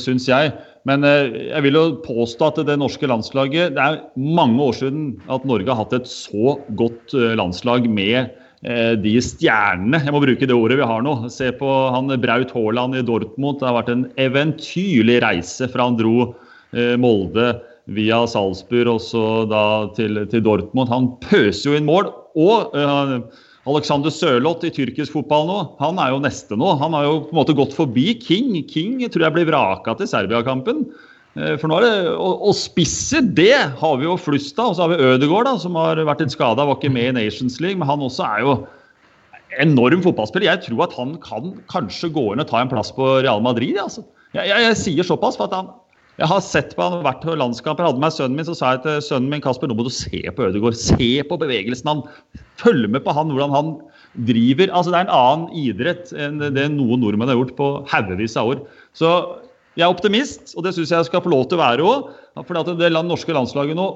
syns jeg. Men eh, jeg vil jo påstå at det norske landslaget Det er mange år siden at Norge har hatt et så godt landslag med eh, Eh, de stjernene, jeg må bruke det ordet vi har nå. Se på han Braut Haaland i Dortmund. Det har vært en eventyrlig reise fra han dro eh, Molde via Salzburg og så da til, til Dortmund. Han pøser jo inn mål. Og uh, Alexander Sørloth i tyrkisk fotball nå, han er jo neste nå. Han har jo på en måte gått forbi King. King tror jeg blir vraka til Serbia-kampen. Eh, for nå er det, og, og spisser, det har vi jo flust av. Og så har vi Ødegaard, da, som har vært litt skada, var ikke med i Nations League. Men han også er jo enorm fotballspiller. Jeg tror at han kan kanskje gå inn og ta en plass på Real Madrid. Altså. Jeg, jeg, jeg sier såpass, for at han jeg har sett på han, vært på landskamper, hadde med sønnen min, så sa jeg til sønnen min Kasper, nå må du se på Ødegaard. Se på bevegelsen han. Følg med på han, hvordan han driver. Altså Det er en annen idrett enn det noen nordmenn har gjort på haugevis av år. Så jeg er optimist, og det syns jeg skal få lov til å være òg. For det norske landslaget nå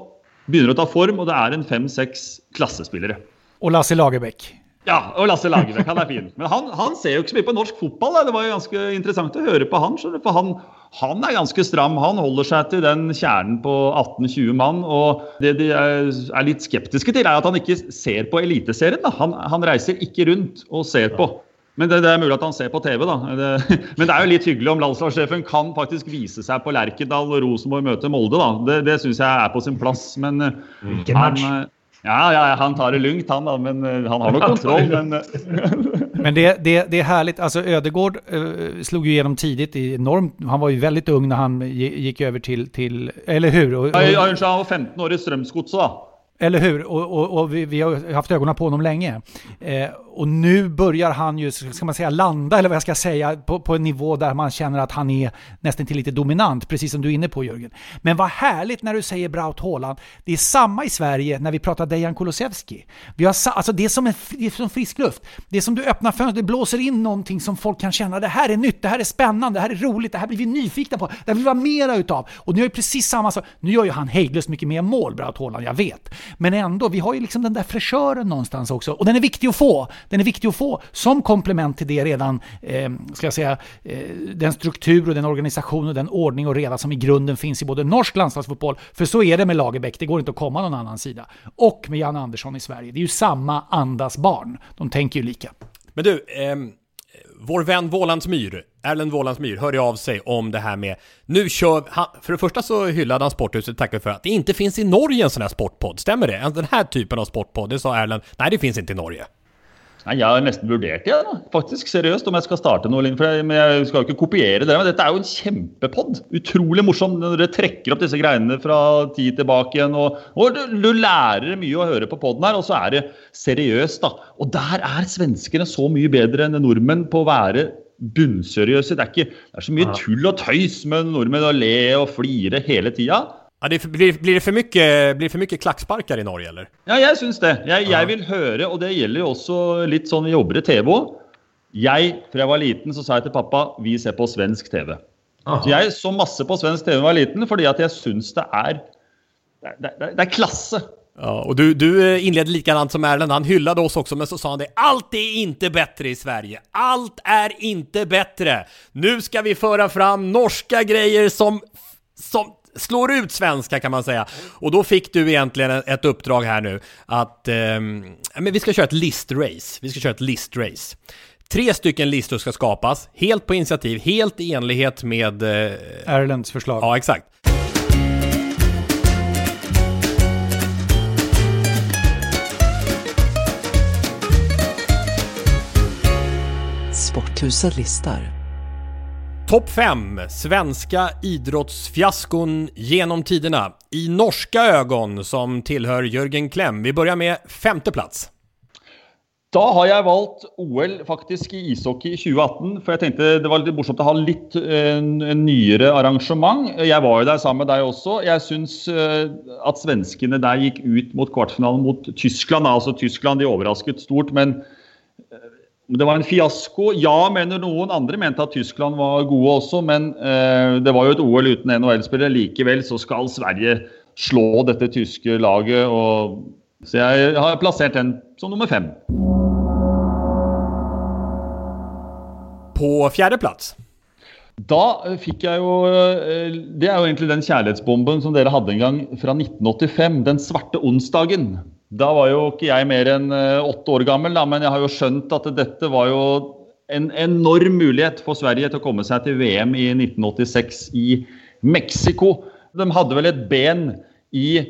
begynner å ta form, og det er en fem-seks klassespillere. Och Lasse Lagerbäck. Ja, og Lasse Lagerbäck, han er fin. Men han, han ser jo ikke så mye på norsk fotball. Da. Det var jo ganske interessant å høre på han. For han, han er ganske stram. Han holder seg til den kjernen på 18-20 mann. Og det de er, litt skeptiske til, er at han ikke ser på Eliteserien. Han, han reiser ikke rundt og ser på. Men det, det er mulig at han ser på TV, da. Det, (laughs) men det er jo litt hyggelig om landslagssjefen kan faktisk vise seg på Lerkendal og Rosenborg møter Molde, da. Det, det syns jeg er på sin plass. Men eh, han, eh, ja, ja, han tar det lugnt han da, men eh, han har nok kontroll. Men, (laughs) Men det, det, det är härligt, alltså Ödegård eh, slog ju igenom tidigt, i enormt, han var ju väldigt ung när han gi- gick över till, till eller hur? Och, Ja, ja, och, unnskyld, han var 15 år i Strømsgodset, da. eller hur? Och, och, och vi, vi har haft ögonen på honom länge. Eh, och nu börjar han ju, ska man säga, landa, eller vad jag ska säga, på, på en nivå där man känner att han är nästan till lite dominant, precis som du är inne på Jörgen. Men vad härligt när du säger Braut Haaland. Det är samma i Sverige när vi pratar Dejan Kulusevski. Vi har, alltså det är som, en, det är som frisk luft. Det är som du öppnar fönstret, det blåser in någonting som folk kan känna, det här är nytt, det här är spännande, det här är roligt, det här blir vi nyfikna på, det här vill vi ha mera utav. Och nu är ju precis samma sak. Nu gör ju han hejdlöst mycket mer mål, Braut Haaland, jag vet. Men ändå, vi har ju liksom den där fräschören någonstans också. Och den är viktig att få. Den är viktig att få som komplement till det redan, eh, ska jag säga, eh, den struktur och den organisation och den ordning och reda som i grunden finns i både norsk landslagsfotboll, för så är det med Lagerbäck, det går inte att komma någon annan sida, och med Jan Andersson i Sverige. Det är ju samma andas barn. De tänker ju lika. Men du, ehm, vår vän Vålandsmyr, Erlend Vålandsmyr, hörde av sig om det här med... Nu kör... Han, för det första så hyllade han Sporthuset, tackar för att det inte finns i Norge en sån här sportpodd. Stämmer det? Den här typen av sportpodd, det sa Erlend. Nej, det finns inte i Norge. Nei, Jeg har nesten vurdert det, da. faktisk seriøst, om jeg skal starte noe. lignende, For jeg, men jeg skal jo ikke kopiere dere. Men dette er jo en kjempepod. Utrolig morsom. Når dere trekker opp disse greiene fra tid tilbake igjen. Og, og du, du lærer mye å høre på poden her, og så er det seriøst, da. Og der er svenskene så mye bedre enn nordmenn på å være bunnseriøse. Det er, ikke, det er så mye tull og tøys med nordmenn å le og flire hele tida. Ja, det blir, blir, det för mycket, blir det för mycket klacksparkar i Norge, eller? Ja, jeg syns det. Jeg, jeg, vil høre, og det gjelder jo også litt sånn vi jobber i TV. Jeg, fra jeg var liten, så sa jeg til pappa vi ser på svensk TV. Aha. Så jeg så masse på svensk TV da jeg var liten, fordi at jeg syns det er det, det, det er klasse. Ja, och du, du eh, inledde likadant som Erland, han hyllade oss också, men så sa han det. Allt är inte bättre i Sverige. Allt är inte bättre. Nu ska vi föra fram norska grejer som, som slår ut svenska kan man säga. Och då fick du egentligen ett uppdrag här nu att eh, men vi ska köra ett listrace. Vi ska köra ett listrace. Tre stycken listor ska skapas, helt på initiativ, helt i enlighet med... Eh, Erlends förslag. Ja, exakt. Sporthuset listar. Topp 5 svenska idrottsfiaskon genom tiderna i norska ögon som tillhör Jörgen Klem. Vi börjar med femte plats. Da har jeg valgt OL faktisk i ishockey i 2018. For jeg tenkte det var litt morsomt å ha litt en, en nyere arrangement. Jeg var jo der sammen med deg også. Jeg syns eh, uh, at svenskene der gikk ut mot kvartfinalen mot Tyskland. Altså Tyskland de overrasket stort, men det var en fiasko. Ja, mener noen. Andre mente at Tyskland var gode også, men uh, det var jo et OL uten NHL-spillere. Likevel så skal Sverige slå dette tyske laget. Og, så jeg har plassert den som nummer fem. På fjärde plats? Da fikk jeg jo Det er jo egentlig den kjærlighetsbomben som dere hadde en gang fra 1985. Den svarte onsdagen. Da var jo ikke jeg mer enn eh, åtte år gammel, da, men jeg har jo skjønt at dette var jo en enorm mulighet for Sverige til å komme seg til VM i 1986 i Mexico. De hadde vel et ben i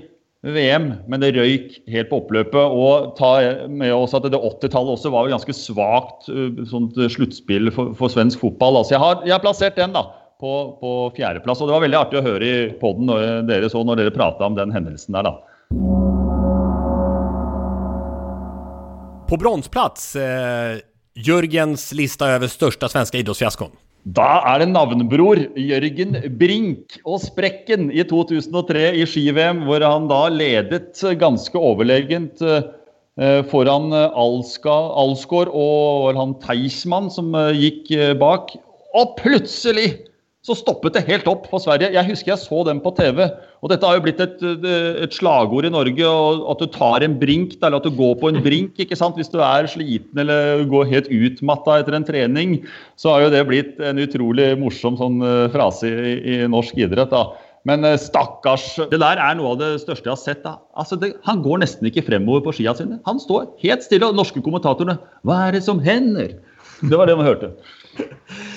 VM, men det røyk helt på oppløpet. Og ta med oss at det 80-tallet også var jo ganske svakt eh, sånt sluttspill for, for, svensk fotball. Altså jeg, har, jeg har plassert den da, på, på fjerdeplass. Og det var veldig artig å høre i poden dere så når dere prata om den hendelsen der, da. På bronsplats, eh, Jörgens lista över största svenska idrottsfiaskon. Da är det navnebror Jørgen Brink och Sprekken i 2003 i ski-VM, hvor han da ledet överlägset overlegent eh, foran Alska, Alsgaard og han Teichmann som eh, gick eh, bak. Och plutselig så stoppet det helt opp for Sverige. Jeg husker jeg så dem på TV. Og dette har jo blitt et, eh, et slagord i Norge, at du tar en brink, eller at du går på en brink. ikke sant? Hvis du er sliten eller går helt utmatta etter en trening, så har jo det blitt en utrolig morsom sånn eh, frase i, i norsk idrett. da. Men eh, stakkars Det der er noe av det største jeg har sett. da. Altså, det, Han går nesten ikke fremover på skia sine. Han står helt stille, og norske kommentatorene Hva er det som hender? Det var det man hørte.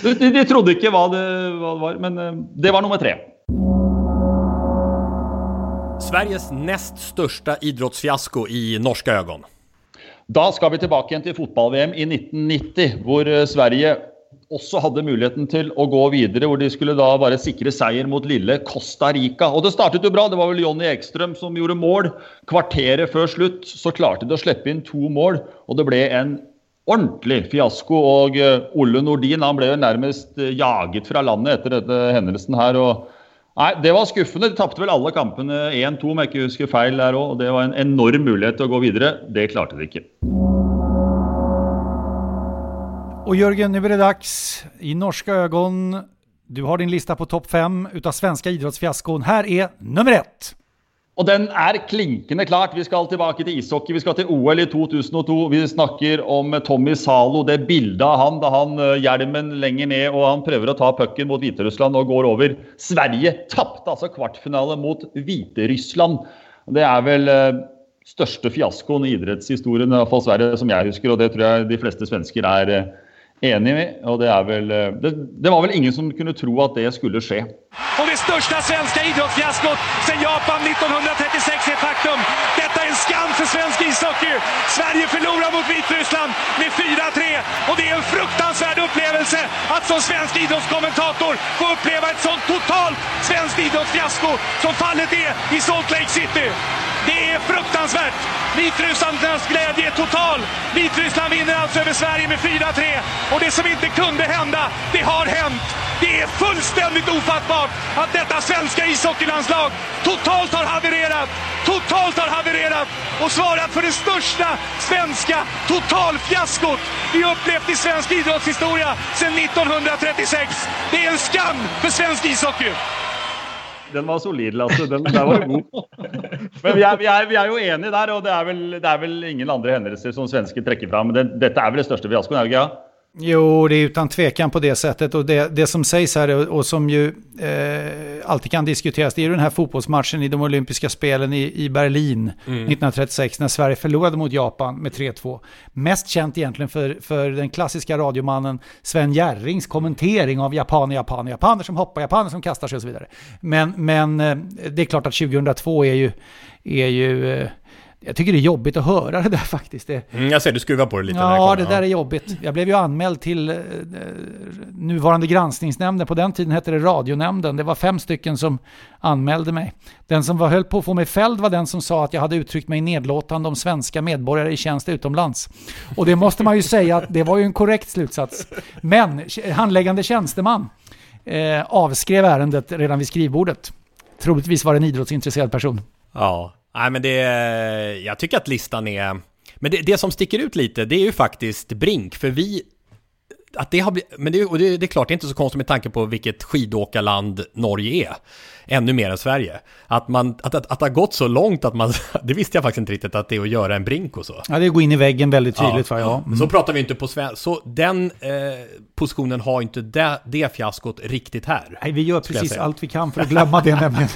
De, de trodde ikke hva det, hva det var, men det var nummer tre. Sveriges näst största idrottsfiasko i norska ögon. Da skal vi tilbake igjen til fotball-VM i 1990, hvor Sverige også hadde muligheten til å gå videre, hvor de skulle da bare sikre seier mot lille Costa Rica. Og det startet jo bra. Det var vel Jonny Ekstrøm som gjorde mål. Kvarteret før slutt så klarte de å slippe inn to mål, og det ble en ordentlig fiasko. Og eh, Olle Nordin han ble jo nærmest eh, jaget fra landet etter dette hendelsen her. og Nei, Det var skuffende. De tapte vel alle kampene 1-2, om jeg ikke husker feil der også. Det var en enorm mulighet til å gå videre. Det klarte de ikke. Och Jörgen, nu är det dags. I norska ögon, du har din lista på topp fem utav svenska idrottsfiaskon. Här är nummer ett. Og den er klinkende klart. Vi skal tilbake til ishockey. Vi skal til OL i 2002. Vi snakker om Tommy Zalo. Det bildet av han da han eh, hjelmen lenger ned og han prøver å ta pucken mot Hviterussland og går over. Sverige tapte altså kvartfinale mot Hviterussland. Det er vel eh, største fiaskoen i idrettshistorien, i fall Sverige, som jeg husker. Og det tror jeg de fleste svensker er eh, enig i. Og det er vel eh, det, det var vel ingen som kunne tro at det skulle skje. Och det största svenska idrottsfiaskot sedan Japan 1936 är faktum. Detta är en skam för svensk ishockey. Sverige förlorar mot Vitryssland med 4-3 och det är en fruktansvärd upplevelse att som svensk idrottskommentator få uppleva ett sånt totalt svenskt idrottsfiasko som fallet är i Salt Lake City. Det är fruktansvärt! Vitrysslands glädje är total. Vitryssland vinner alltså över Sverige med 4-3 och det som inte kunde hända, det har hänt. Det är fullständigt ofattbart klart att detta svenska ishockeylandslag totalt har havererat, totalt har havererat och svarat för det största svenska totalfiaskot vi upplevt i svensk idrottshistoria sedan 1936. Det är en skam för svensk ishockey. Den var solid, Lasse. Den der var god. Men vi er, vi, er, vi er, jo enige der, og det er, vel, det er vel ingen andre hendelser som svensker trekker fram. Men det, dette er vel det største fiaskoen, er det ikke? Ja? Jo, det är utan tvekan på det sättet. Och det, det som sägs här och, som ju eh, alltid kan diskuteras, det är ju den här fotbollsmatchen i de olympiska spelen i, i Berlin mm. 1936 när Sverige förlorade mot Japan med 3-2. Mest känt egentligen för, för den klassiska radiomannen Sven Jerrings kommentering av japaner, japaner, japaner som hoppar, japaner som kastar sig och så vidare. Men, men eh, det är klart att 2002 är ju, är ju eh, jag tycker det är jobbigt att höra det där faktiskt. Det... Mm, jag ser du skruvar på det lite. Ja, det där är jobbigt. Jag blev ju anmäld till eh, nuvarande granskningsnämnden. På den tiden hette det radionämnden. Det var fem stycken som anmälde mig. Den som var, höll på att få mig fälld var den som sa att jag hade uttryckt mig nedlåtande om svenska medborgare i tjänst utomlands. Och det måste man ju säga att det var ju en korrekt slutsats. Men handläggande tjänsteman eh, avskrev ärendet redan vid skrivbordet. Troligtvis var det en idrottsintresserad person. Ja, Nej, men det... Jag tycker att listan är... Men det, det som sticker ut lite, det är ju faktiskt Brink, för vi... Att det har blivit, men det, och det, det är klart, det är inte så konstigt med tanke på vilket skidåkarland Norge är. Ännu mer än Sverige. Att, man, att, att, att det har gått så långt att man, (laughs) det visste jag faktiskt inte riktigt att det är att göra en brink och så. Ja, det är att gå in i väggen väldigt tydligt. Ja, ja. Mm. Så pratar vi inte på svenska. Så den eh, positionen har inte det, det fiaskot riktigt här. Nej, vi gör precis allt vi kan för att glömma det (laughs) nämligen.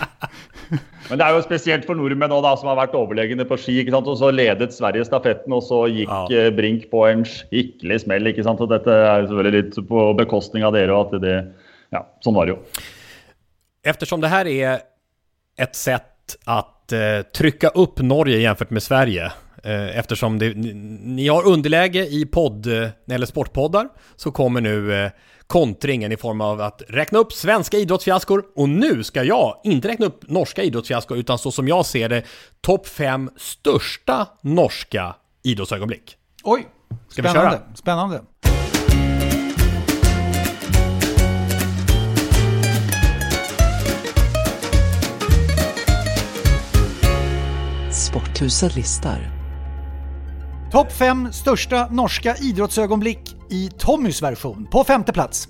Men det er jo spesielt for nordmenn også, da, som har vært overlegne på ski. ikke sant? Og så ledet Sverige stafetten, og så gikk ja. Eh, Brink på en skikkelig smell. ikke sant? Og dette er selvfølgelig litt på bekostning av dere. og at det, ja, Sånn var det jo. Eftersom det här är ett sätt att eh, trycka upp Norge jämfört med Sverige Eftersom det, ni, har underläge i podd, eh, när det gäller sportpoddar Så kommer nu eh, kontringen i form av att räkna upp svenska idrottsfiaskor och nu ska jag inte räkna upp norska idrottsfiaskor utan så som jag ser det topp fem största norska idrottsögonblick. Oj, ska spännande. Vi köra? Spännande. Sporthuset listar. Topp fem största norska idrottsögonblick i Tommys version. På femte plats.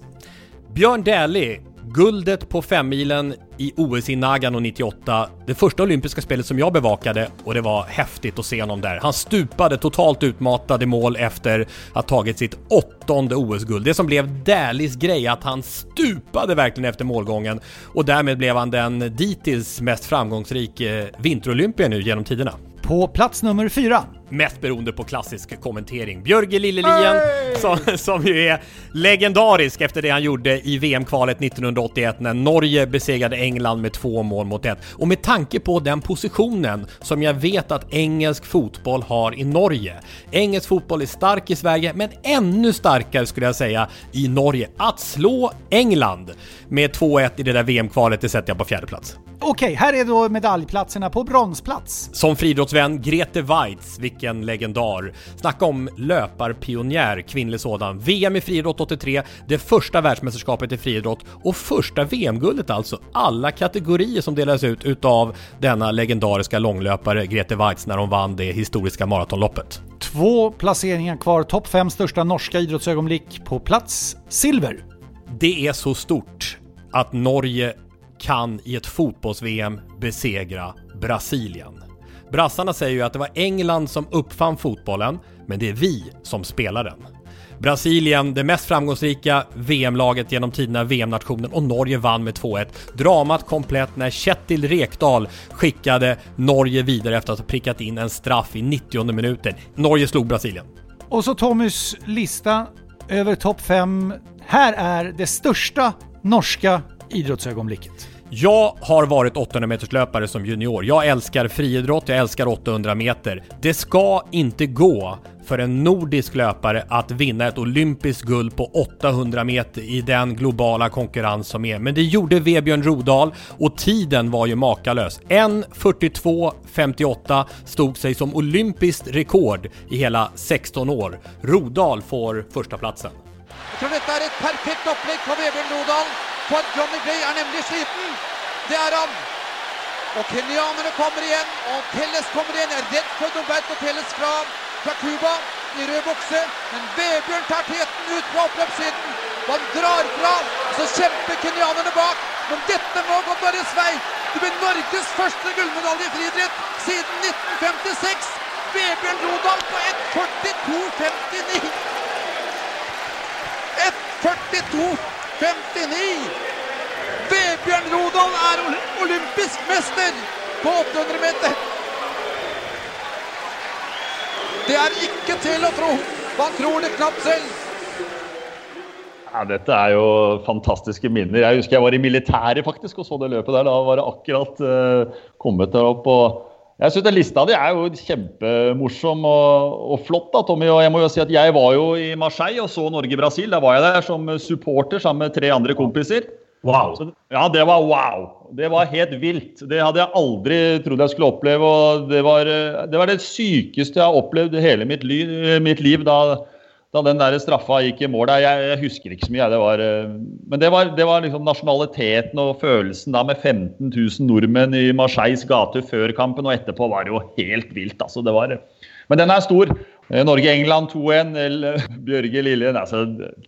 Björn Dählie, guldet på femmilen i OS i Nagano 98. Det första olympiska spelet som jag bevakade och det var häftigt att se honom där. Han stupade totalt utmatad i mål efter att ha tagit sitt åttonde OS-guld. Det som blev Dählies grej, att han stupade verkligen efter målgången och därmed blev han den dittills mest framgångsrike vinterolympier nu genom tiderna. På plats nummer fyra. Mest beroende på klassisk kommentering. Björge Lillelien, som, som ju är legendarisk efter det han gjorde i VM-kvalet 1981 när Norge besegrade England med två mål mot ett. Och med tanke på den positionen som jag vet att engelsk fotboll har i Norge. Engelsk fotboll är stark i Sverige, men ännu starkare skulle jag säga i Norge. Att slå England med 2-1 i det där VM-kvalet, det sätter jag på fjärde plats. Okej, här är då medaljplatserna på bronsplats. Som friidrottsvän Grete Weitz, vilken legendar! Snacka om löparpionjär, kvinnlig sådan. VM i friidrott 83, det första världsmästerskapet i friidrott och första VM-guldet alltså. Alla kategorier som delades ut utav denna legendariska långlöpare Grete Waitz när hon vann det historiska maratonloppet. Två placeringar kvar, topp fem största norska idrottsögonblick på plats silver. Det är så stort att Norge kan i ett fotbolls-VM besegra Brasilien. Brassarna säger ju att det var England som uppfann fotbollen, men det är vi som spelar den. Brasilien, det mest framgångsrika VM-laget genom tiderna, VM-nationen och Norge vann med 2-1. Dramat komplett när Kjetil Rekdal skickade Norge vidare efter att ha prickat in en straff i 90 minuten. Norge slog Brasilien. Och så Tommys lista över topp 5. Här är det största norska idrottsögonblicket. Jag har varit 800 meters löpare som junior. Jag älskar friidrott, jag älskar 800 meter. Det ska inte gå för en nordisk löpare att vinna ett olympiskt guld på 800 meter i den globala konkurrens som är. Men det gjorde Vebjörn Rodal och tiden var ju makalös. 1.42.58 stod sig som olympiskt rekord i hela 16 år. Rodal får första platsen. Jag tror detta är ett perfekt upplägg på Vebjörn Rodal. For Johnny Gray är nämligen sliten. Det är han. Och kenyanerna kommer igen och Telles kommer igen. Jag är rädd för Roberto Telles från, från Kuba i röd boxe. Men Vebjörn tar teten ut på oppløpssiden. Han drar fram, så kämpar kenyanerna bak. Men detta må gå Norges vei. Det blir Norges första guldmedalj i friidrett sedan 1956. Vebjörn Rodal på 1.42,59. 1.42,59! Vebjørn Rodal er olympisk mester på 800 meter! Det er ikke til å tro. Man tror det knapt selv. Ja, dette er jo fantastiske minner. Jeg husker jeg var i militæret faktisk og så det løpet der. Da var det akkurat uh, kommet der opp. og jeg synes den Lista di er jo kjempemorsom og, og, flott. da, Tommy. og Jeg må jo si at jeg var jo i Marseille og så Norge-Brasil. Da var jeg der som supporter sammen med tre andre kompiser. Wow. Så, ja, det var wow. Det var helt vilt. Det hadde jeg aldri trodd jeg skulle oppleve. og Det var det, var det sykeste jeg har opplevd hele mitt liv, mitt liv da, da, den der straffa gikk i mål. Jeg, jeg husker ikke så mye. Det var, eh, men det var, det var liksom nasjonaliteten og følelsen da med 15 000 nordmenn i Marseilles gater før kampen, og etterpå var det jo helt vilt. altså det var... Men den er stor. Eh, Norge-England 2-1. (laughs) Bjørge Liljen. Altså,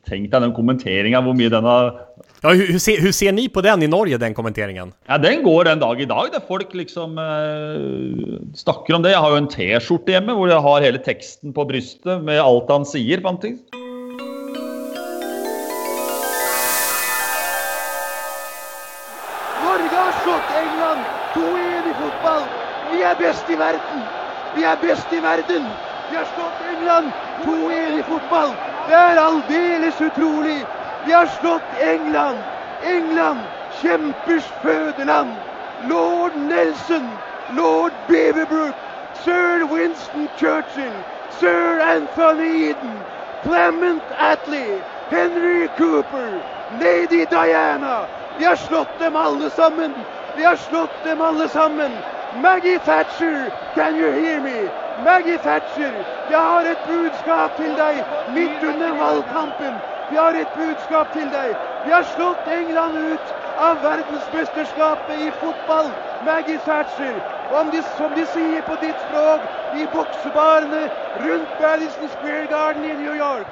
tenk deg den kommenteringa, hvor mye den har Ja, hur, hur, ser, hur ser ni på den i Norge, den kommenteringen? Ja, Den går en dag i dag. där folk liksom eh, snakker om det. Jeg har jo en T-skjorte hjemme hvor jeg har hele teksten på brystet med alt han sier. faktisk. Norge har slått England 2-1 i fotball. Vi er best i verden. Vi er best i verden. Vi har slått England 2-1 i fotball. Det er aldeles utrolig. Vi har slått England. England, kämpers födeland. Lord Nelson, lord Beaverbrook, sir Winston Churchill, sir Anthony Eden, Clement Attlee, Henry Cooper, lady Diana. Vi har slått dem allesammen! Vi har slått dem allesammen! Maggie Thatcher, can you hear me? Maggie Thatcher, jag har ett budskap till dig mitt under valkampen. Vi har ett budskap till dig. Vi har slått England ut av världsmästerskapet i fotboll. Maggie Thatcher. Om de, som de säger på ditt språk, i boksebarene runt Madison Square Garden i New York.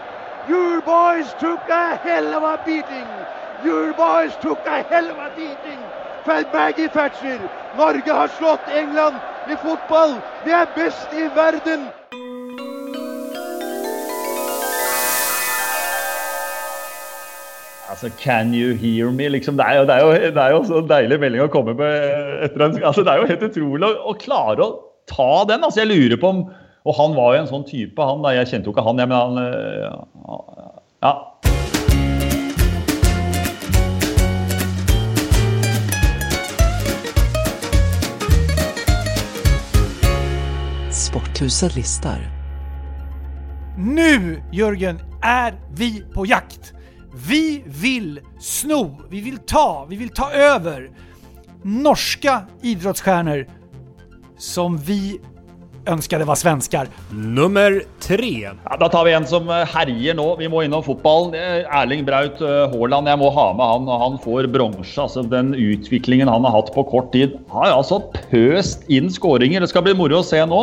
Your boys took a hell of a beating. Your boys took a hell of a beating. För Maggie Thatcher. Norge har slått England i fotboll. Vi är bäst i världen! Altså, Can you hear me? Liksom, det, er jo, det, er jo, det er jo så deilig melding å komme med etter en altså, Det er jo helt utrolig å, å, klare å ta den. altså Jeg lurer på om Og han var jo en sånn type, han. da, Jeg kjente jo ikke han, jeg, men han eh, Ja. Sporthuset listar. Nu, Jörgen, är vi på jakt! Vi vill sno, vi vill ta, vi vill ta över norska idrottsstjärnor som vi önskade vara svenskar. Nummer tre. Ja, da tar vi en som eh, herjer nå. Vi må innom fotballen. Eh, Erling Braut eh, Haaland, jeg må ha med han. og Han får bronse. Altså, den utviklingen han har hatt på kort tid. Har altså pøst inn skåringer. Det skal bli moro å se nå.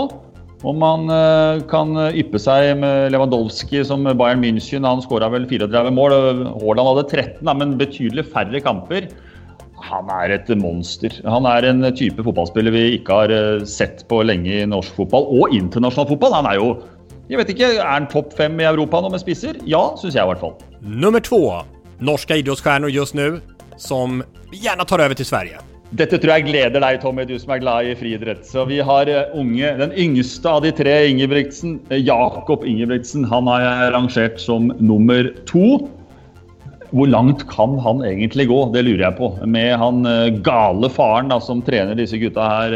Om man eh, kan eh, yppe seg med Lewandowski som Bayern München. Han skåra vel 34 mål. Haaland hadde 13, men betydelig færre kamper. Han er et monster. Han er en type fotballspiller vi ikke har eh, sett på lenge i norsk fotball, og internasjonal fotball. Han er jo jeg vet ikke, Er han topp fem i Europa nå med spisser? Ja, syns jeg i hvert fall. Nummer två. Norska idrottsstjärnor just nu som gärna tar över till Sverige. Dette tror jeg gleder deg, Tommy, du som er glad i friidrett. Så vi har eh, unge, den yngste av de tre, Ingebrigtsen. Eh, Jakob Ingebrigtsen. Han har jeg rangert som nummer to. Hvor langt kan han egentlig gå? Det lurer jeg på. Med han eh, gale faren da, som trener disse gutta her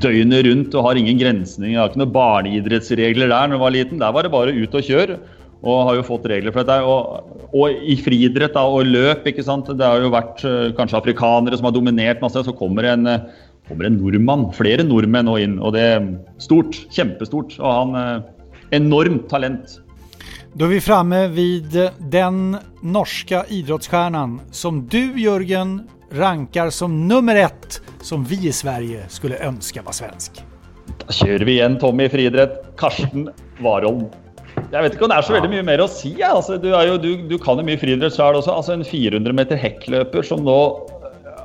døgnet rundt og har ingen grensninger. Har ikke noen barneidrettsregler der når han var liten. Der var det bare ut og kjør. Og har jo fått regler for dette. Og, og i friidrett og løp, ikke sant. Det har jo vært eh, kanskje afrikanere som har dominert masse. Så kommer en, eh, kommer en nordmann, flere nordmenn nå inn. Og det er stort. Kjempestort. Og han eh, enormt talent. Då är vi framme vid den norska idrottsstjärnan som du Jörgen rankar som nummer ett som vi i Sverige skulle önska var svensk. Da kjører vi igjen Tommy i friidrett. Karsten Warholm. Jeg vet ikke om det er så veldig mye mer å si. Altså, du, er jo, du, du kan jo mye friidrett sjøl også. Altså, en 400 meter hekkløper som nå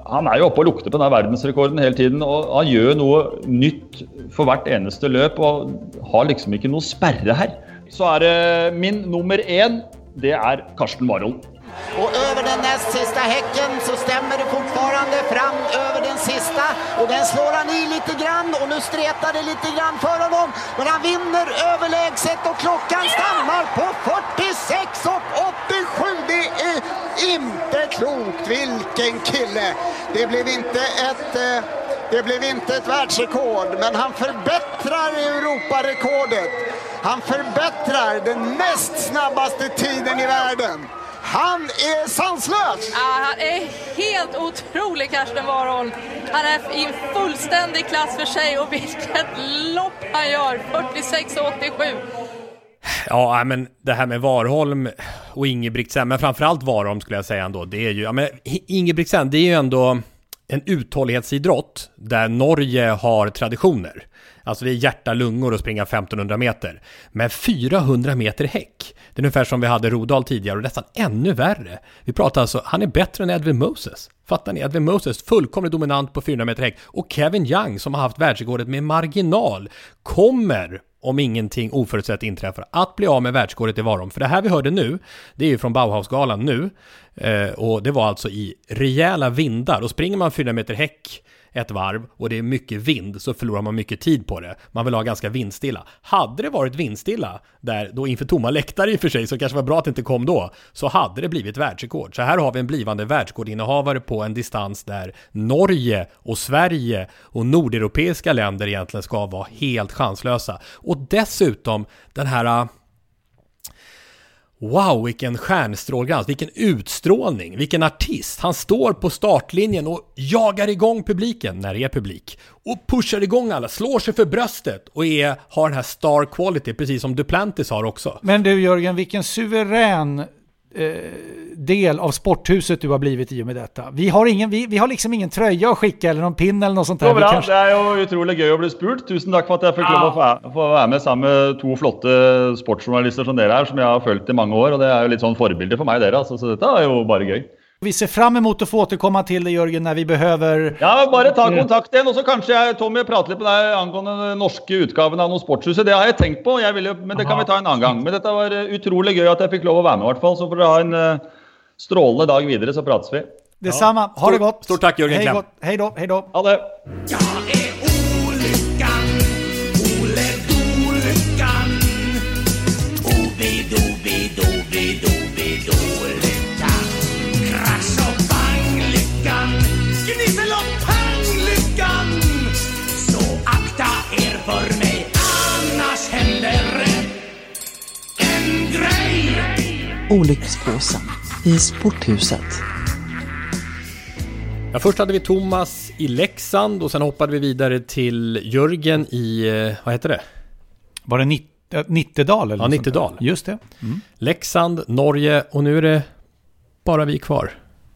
Han er jo oppe og lukter på den verdensrekorden hele tiden. Og han gjør noe nytt for hvert eneste løp og har liksom ikke noe sperre her. Så er det min nummer én. Det er Karsten Warholm. Och över den näst sista häcken så stämmer det fortfarande fram över den sista och den slår han i lite grann och nu stretar det lite grann för honom. Men han vinner överlägset och klockan stannar på 46 och 87. Det är inte klokt. Vilken kille! Det blev inte ett eh, det blev inte ett världsrekord, men han förbättrar Europarekordet. Han förbättrar den näst snabbaste tiden i världen. Han är sanslös! Ja, han är helt otrolig, Karsten Warholm. Han är i en fullständig klass för sig och vilket lopp han gör! 46,87. Ja, men det här med Warholm och Ingebrigtsen, men framförallt Warholm skulle jag säga ändå, det är ju, ja men Ingebrigtsen, det är ju ändå en uthållighetsidrott där Norge har traditioner. Alltså det är hjärta, lungor och springa 1500 meter. Men 400 meter häck, det är ungefär som vi hade Rodal tidigare och nästan ännu värre. Vi pratar alltså, han är bättre än Edwin Moses. Fattar ni? Edwin Moses, fullkomligt dominant på 400 meter häck. Och Kevin Young, som har haft världsrekordet med marginal, kommer om ingenting oförutsett inträffar, att bli av med världsrekordet i Varom. För det här vi hörde nu, det är ju från Bauhausgalan nu, eh, och det var alltså i rejäla vindar. Och springer man 400 meter häck ett varv och det är mycket vind så förlorar man mycket tid på det. Man vill ha ganska vindstilla. Hade det varit vindstilla, där då inför tomma läktare i och för sig, så kanske var bra att det inte kom då, så hade det blivit världsrekord. Så här har vi en blivande världsrekordinnehavare på en distans där Norge och Sverige och nordeuropeiska länder egentligen ska vara helt chanslösa. Och dessutom den här Wow, vilken stjärnstrålglans, vilken utstrålning, vilken artist. Han står på startlinjen och jagar igång publiken, när det är publik. Och pushar igång alla, slår sig för bröstet och är, har den här star quality, precis som Duplantis har också. Men du Jörgen, vilken suverän del av sporthuset du har blivit i och med detta. Vi har, ingen, vi, vi har liksom ingen tröja att skicka eller någon pin eller något sånt där. Bra, kanske... Det er jo utrolig gøy å bli spurt. Tusen takk for at jeg fikk lov å få- få være med sammen med to flotte sportsjournalister som dere er, som jeg har fulgt i mange år. og Det er jo litt sånn forbilder for meg, dere. Altså, så dette er jo bare gøy. Vi ser fram emot att få återkomma till det Jörgen när vi behöver... Ja, bare ta kontakt igjen, og så kanskje jeg, Tommy, prater litt med deg angående den norske utgaven av noe Sportshuset. Det har jeg tenkt på, jeg ville, men det kan vi ta en annen gang. Men dette var eh, utrolig gøy at jeg fikk lov å være med, i hvert fall. Så får dere ha en eh, strålende dag videre, så prates vi. Detsamma, ha det gott! Stort tack Jörgen Hej, gott. hej då, hej då! Ha det! Olyckspåsen i sporthuset. Ja, först hade vi Thomas i Leksand och sen hoppade vi vidare till Jörgen i, eh, vad heter det? Var det Nitt, äh, Nittedal? Eller Ja? Nittedal. Just det. Mm. Leksand, Norge och nu är det bara vi kvar.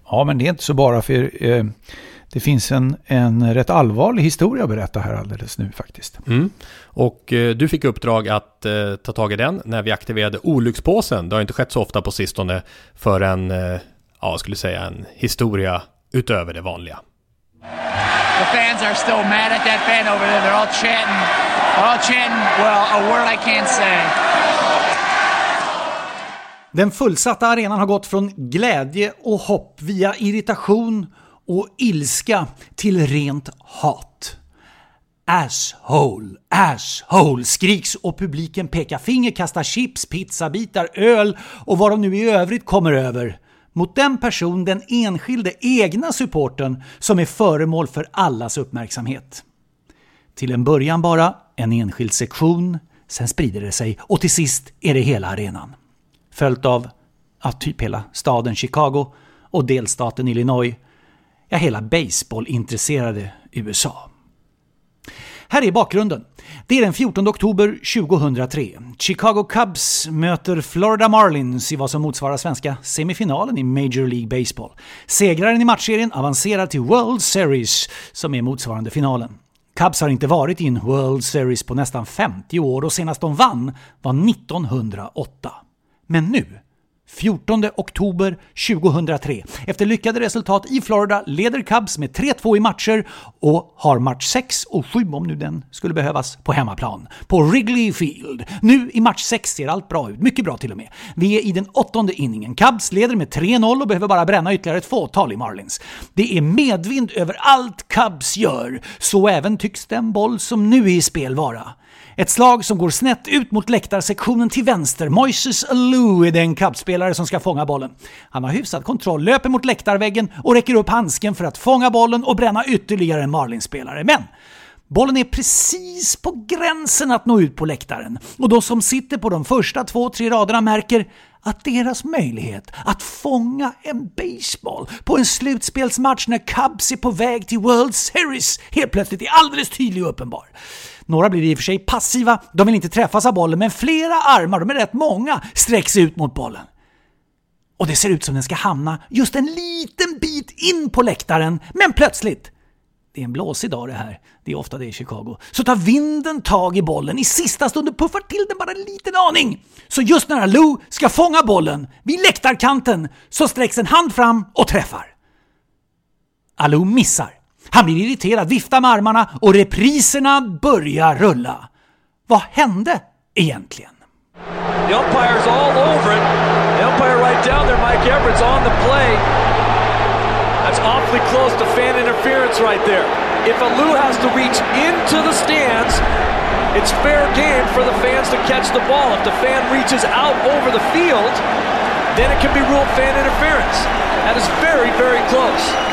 Ja, men det är inte så bara för eh, det finns en, en rätt allvarlig historia att berätta här alldeles nu faktiskt. Mm. Och eh, du fick uppdrag att eh, ta tag i den när vi aktiverade olyckspåsen. Det har inte skett så ofta på sistone för en, eh, ja, skulle säga en historia utöver det vanliga. The fans are still mad at that fan over there. They're all chanting. They're all chanting, well, a word I can't say. Den fullsatta arenan har gått från glädje och hopp via irritation och ilska till rent hat. Asshole, asshole skriks och publiken pekar finger, kastar chips, pizzabitar, öl och vad de nu i övrigt kommer över mot den person, den enskilde egna supporten som är föremål för allas uppmärksamhet. Till en början bara en enskild sektion, sen sprider det sig och till sist är det hela arenan. Följt av ja, typ hela staden Chicago och delstaten Illinois, ja hela baseballintresserade USA. Här är bakgrunden. Det är den 14 oktober 2003. Chicago Cubs möter Florida Marlins i vad som motsvarar svenska semifinalen i Major League Baseball. Segraren i matchserien avancerar till World Series, som är motsvarande finalen. Cubs har inte varit i en World Series på nästan 50 år och senast de vann var 1908. Men nu 14 oktober 2003. Efter lyckade resultat i Florida leder Cubs med 3-2 i matcher och har match 6 och 7 om nu den skulle behövas på hemmaplan. På Wrigley Field. Nu i match 6 ser allt bra ut, mycket bra till och med. Vi är i den åttonde inningen. Cubs leder med 3-0 och behöver bara bränna ytterligare ett fåtal i Marlins. Det är medvind över allt Cubs gör, så även tycks den boll som nu är i spel vara. Ett slag som går snett ut mot läktarsektionen till vänster. Moises Alou är den kappspelare som ska fånga bollen. Han har hyfsad kontroll, löper mot läktarväggen och räcker upp handsken för att fånga bollen och bränna ytterligare en Marlins-spelare. Men Bollen är precis på gränsen att nå ut på läktaren och de som sitter på de första två, tre raderna märker att deras möjlighet att fånga en baseball på en slutspelsmatch när Cubs är på väg till World Series helt plötsligt är alldeles tydlig och uppenbar. Några blir i och för sig passiva, de vill inte träffas av bollen, men flera armar, de är rätt många, sträcks ut mot bollen. Och det ser ut som den ska hamna just en liten bit in på läktaren, men plötsligt det är en blåsig dag det här. Det är ofta det i Chicago. Så tar vinden tag i bollen i sista stund och puffar till den bara en liten aning. Så just när Lou ska fånga bollen vid läktarkanten så sträcks en hand fram och träffar. Alou missar. Han blir irriterad, viftar med armarna och repriserna börjar rulla. Vad hände egentligen? The umpire's all over it. The umpire right down there, Mike Everett's on the play. That's awfully close to fan interference right there. If a Lou has to reach into the stands, it's fair game for the fans to catch the ball. If the fan reaches out over the field, then it can be ruled fan interference. That is very, very close.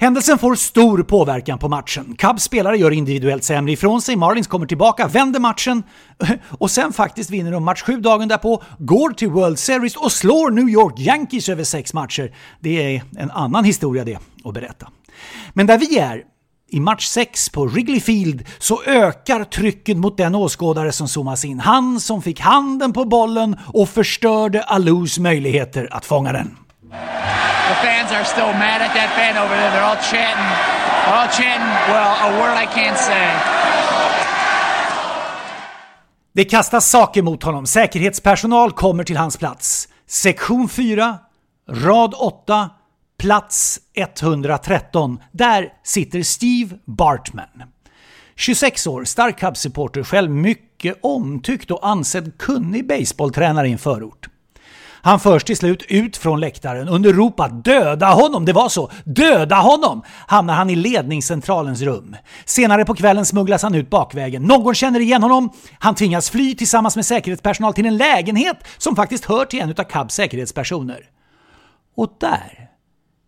Händelsen får stor påverkan på matchen. Cubs spelare gör individuellt sämre ifrån sig, Marlins kommer tillbaka, vänder matchen (laughs) och sen faktiskt vinner de match 7 dagen därpå, går till World Series och slår New York Yankees över sex matcher. Det är en annan historia det att berätta. Men där vi är, i match 6 på Wrigley Field så ökar trycket mot den åskådare som zoomas in. Han som fick handen på bollen och förstörde Alous möjligheter att fånga den. The fans are still mad at that fan over there. They're all chanting. They're all chanting, well, a word I can't say. Det kastas saker mot honom. Säkerhetspersonal kommer till hans plats. Sektion 4, rad 8, plats 113. Där sitter Steve Bartman. 26 år, stark Cubs-supporter, själv mycket omtyckt och ansedd kunnig baseballtränare i en förort. Han förs till slut ut från läktaren under rop att döda honom, det var så, döda honom, hamnar han i ledningscentralens rum. Senare på kvällen smugglas han ut bakvägen. Någon känner igen honom, han tvingas fly tillsammans med säkerhetspersonal till en lägenhet som faktiskt hör till en av Cubs säkerhetspersoner. Och där,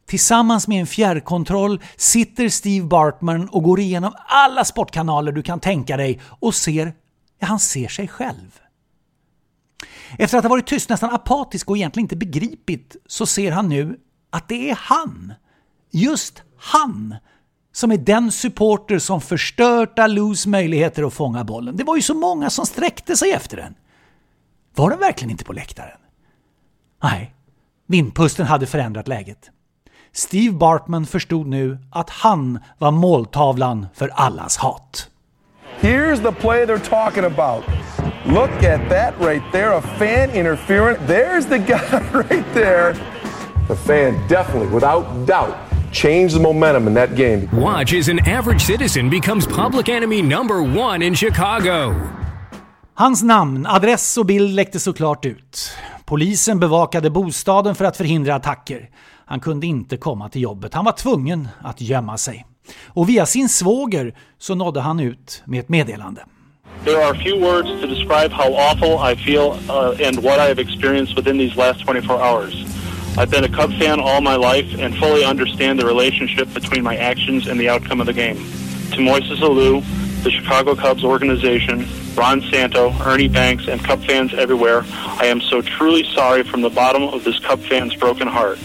tillsammans med en fjärrkontroll, sitter Steve Bartman och går igenom alla sportkanaler du kan tänka dig och ser, ja han ser sig själv. Efter att ha varit tyst, nästan apatisk och egentligen inte begripit, så ser han nu att det är han. Just han som är den supporter som förstört Alous möjligheter att fånga bollen. Det var ju så många som sträckte sig efter den. Var den verkligen inte på läktaren? Nej, vindpusten hade förändrat läget. Steve Bartman förstod nu att han var måltavlan för allas hat. Here's the play they're talking about. Look at that right there, a fan interference. There's the (laughs) guy right there. The fan definitely, without doubt, changed the momentum in that game. Watch as an average citizen becomes public enemy number one in Chicago. Hans namn, adress och bild läckte såklart ut. Polisen bevakade bostaden för att förhindra attacker. Han kunde inte komma till jobbet. Han var tvungen att gömma sig. Och via sin svåger så nådde han ut med ett meddelande. There are few words to describe how awful I feel uh, and what I have experienced within these last 24 hours. I've been a Cub fan all my life and fully understand the relationship between my actions and the outcome of the game. To Moises Alou, the Chicago Cubs organization, Ron Santo, Ernie Banks, and Cub fans everywhere, I am so truly sorry from the bottom of this Cub fan's broken heart.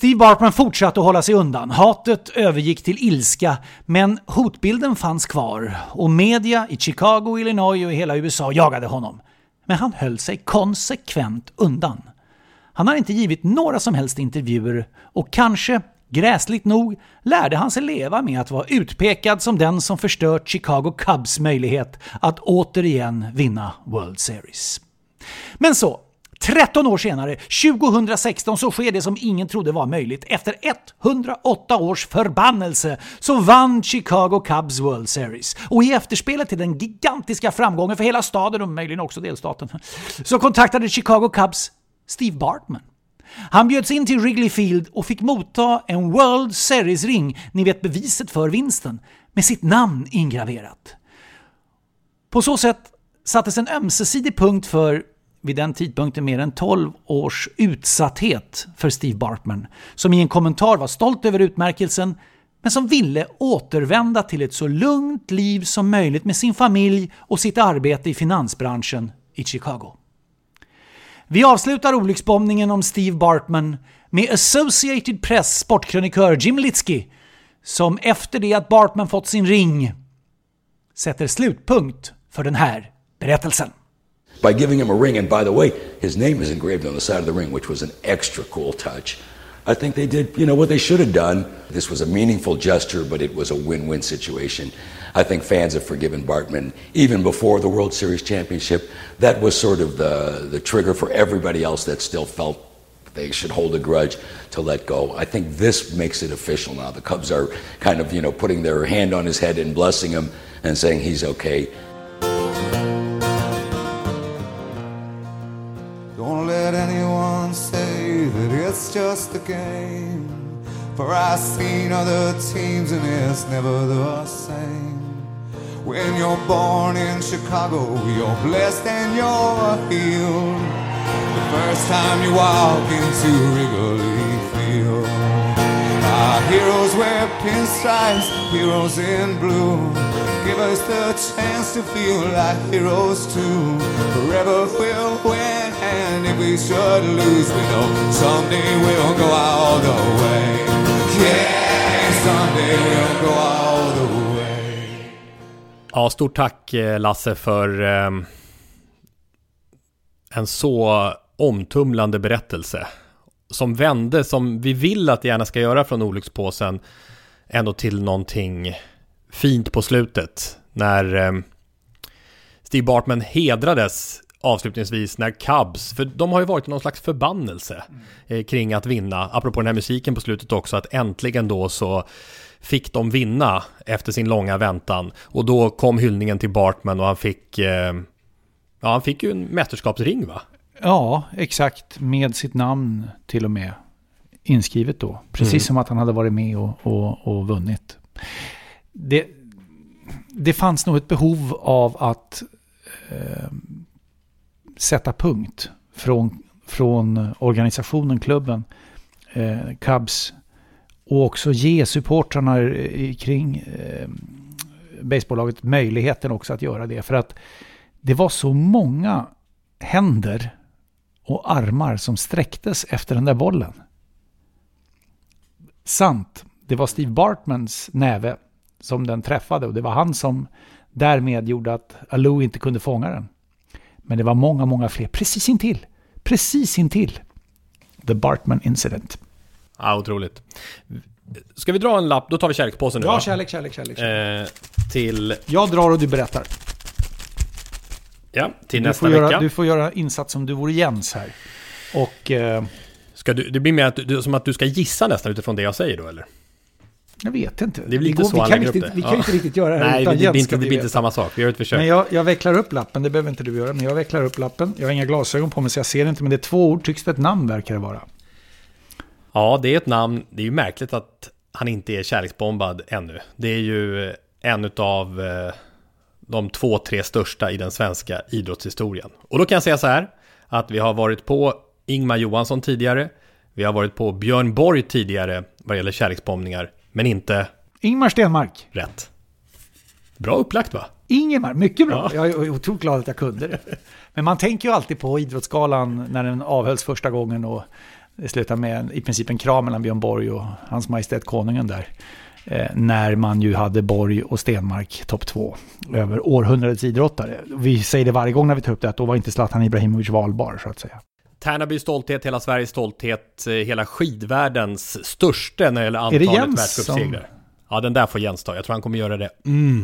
Steve Bartman fortsatte att hålla sig undan. Hatet övergick till ilska, men hotbilden fanns kvar och media i Chicago, Illinois och i hela USA jagade honom. Men han höll sig konsekvent undan. Han har inte givit några som helst intervjuer och kanske, gräsligt nog, lärde han sig leva med att vara utpekad som den som förstört Chicago Cubs möjlighet att återigen vinna World Series. Men så, 13 år senare, 2016, så sker det som ingen trodde var möjligt. Efter 108 års förbannelse så vann Chicago Cubs World Series. Och i efterspelet till den gigantiska framgången för hela staden och möjligen också delstaten så kontaktade Chicago Cubs Steve Bartman. Han bjöds in till Wrigley Field och fick motta en World Series-ring, ni vet beviset för vinsten, med sitt namn ingraverat. På så sätt sattes en ömsesidig punkt för vid den tidpunkten mer än 12 års utsatthet för Steve Bartman, som i en kommentar var stolt över utmärkelsen, men som ville återvända till ett så lugnt liv som möjligt med sin familj och sitt arbete i finansbranschen i Chicago. Vi avslutar olycksbombningen om Steve Bartman med Associated Press sportkrönikör Jim Litsky, som efter det att Bartman fått sin ring sätter slutpunkt för den här berättelsen. By giving him a ring. And by the way, his name is engraved on the side of the ring, which was an extra cool touch. I think they did, you know, what they should have done. This was a meaningful gesture, but it was a win-win situation. I think fans have forgiven Bartman even before the World Series championship. That was sort of the the trigger for everybody else that still felt they should hold a grudge to let go. I think this makes it official now. The Cubs are kind of, you know, putting their hand on his head and blessing him and saying he's okay. Just a game. For I've seen other teams and it's never the same. When you're born in Chicago, you're blessed and you're healed. The first time you walk into Wrigley Field. Our heroes wear pinstripes, heroes in blue. Give us the chance to feel like heroes too. Forever we'll win, and if we should lose, we know someday we'll go all the way. Yeah, someday we'll go all the way. Ja, stort tack eh, Lasse för eh, en så omtumlande berättelse. Som vände, som vi vill att det gärna ska göra från olyckspåsen, ändå till någonting fint på slutet. När eh, Steve Bartman hedrades avslutningsvis när Cubs, för de har ju varit någon slags förbannelse eh, kring att vinna, apropå den här musiken på slutet också, att äntligen då så fick de vinna efter sin långa väntan. Och då kom hyllningen till Bartman och han fick, eh, ja han fick ju en mästerskapsring va? Ja, exakt. Med sitt namn till och med inskrivet då. Precis Mm. som att han hade varit med och, och, och vunnit. Det, det fanns nog ett behov av att eh, sätta punkt från, från organisationen, klubben, eh, Cubs och också ge supportrarna kring eh, baseballlaget möjligheten också att göra det. För att det var så många händer och armar som sträcktes efter den där bollen. Sant. Det var Steve Bartmans näve som den träffade och det var han som därmed gjorde att Alou inte kunde fånga den. Men det var många, många fler precis intill. Precis intill. The Bartman Incident. Ja, otroligt. Ska vi dra en lapp? Då tar vi kärlekspåsen nu Ja, va? kärlek, kärlek, kärlek. Eh, till... Jag drar och du berättar. Ja, till du nästa får vecka. Göra, du får göra insats som du vore Jens här. Och... Eh, Ska du, det blir mer att du, som att du ska gissa nästan utifrån det jag säger då, eller? Jag vet inte. Det lite går, så vi han kan, inte, det. vi kan Ja. inte riktigt göra det här Nej, utan det, Jens blir inte, det blir inte samma sak. Vi gör ett försök. Men jag, jag vecklar upp lappen, det behöver inte du göra, men jag vecklar upp lappen. Jag har inga glasögon på mig så jag ser inte, men det är två ord, tycks det ett namn verkar det vara. Ja, det är ett namn. Det är ju märkligt att han inte är kärleksbombad ännu. Det är ju en av de två, tre största i den svenska idrottshistorien. Och då kan jag säga så här, att vi har varit på Ingmar Johansson tidigare. Vi har varit på Björn Borg tidigare vad gäller kärleksbombningar, men inte Ingmar Stenmark. rätt. Bra upplagt va? Ingemar, mycket bra. Ja. Jag är otroligt glad att jag kunde det. Men man tänker ju alltid på Idrottsgalan när den avhölls första gången och det slutade med i princip en kram mellan Björn Borg och hans majestät konungen där. Eh, när man ju hade Borg och Stenmark topp två över århundradets idrottare. Vi säger det varje gång när vi tar upp det att då var inte Zlatan Ibrahimovic valbar så att säga. Tärnabys stolthet, hela Sveriges stolthet, eh, hela skidvärldens största när det gäller antalet världscupsegrar. Ja, den där får Jens ta. Jag tror han kommer göra det.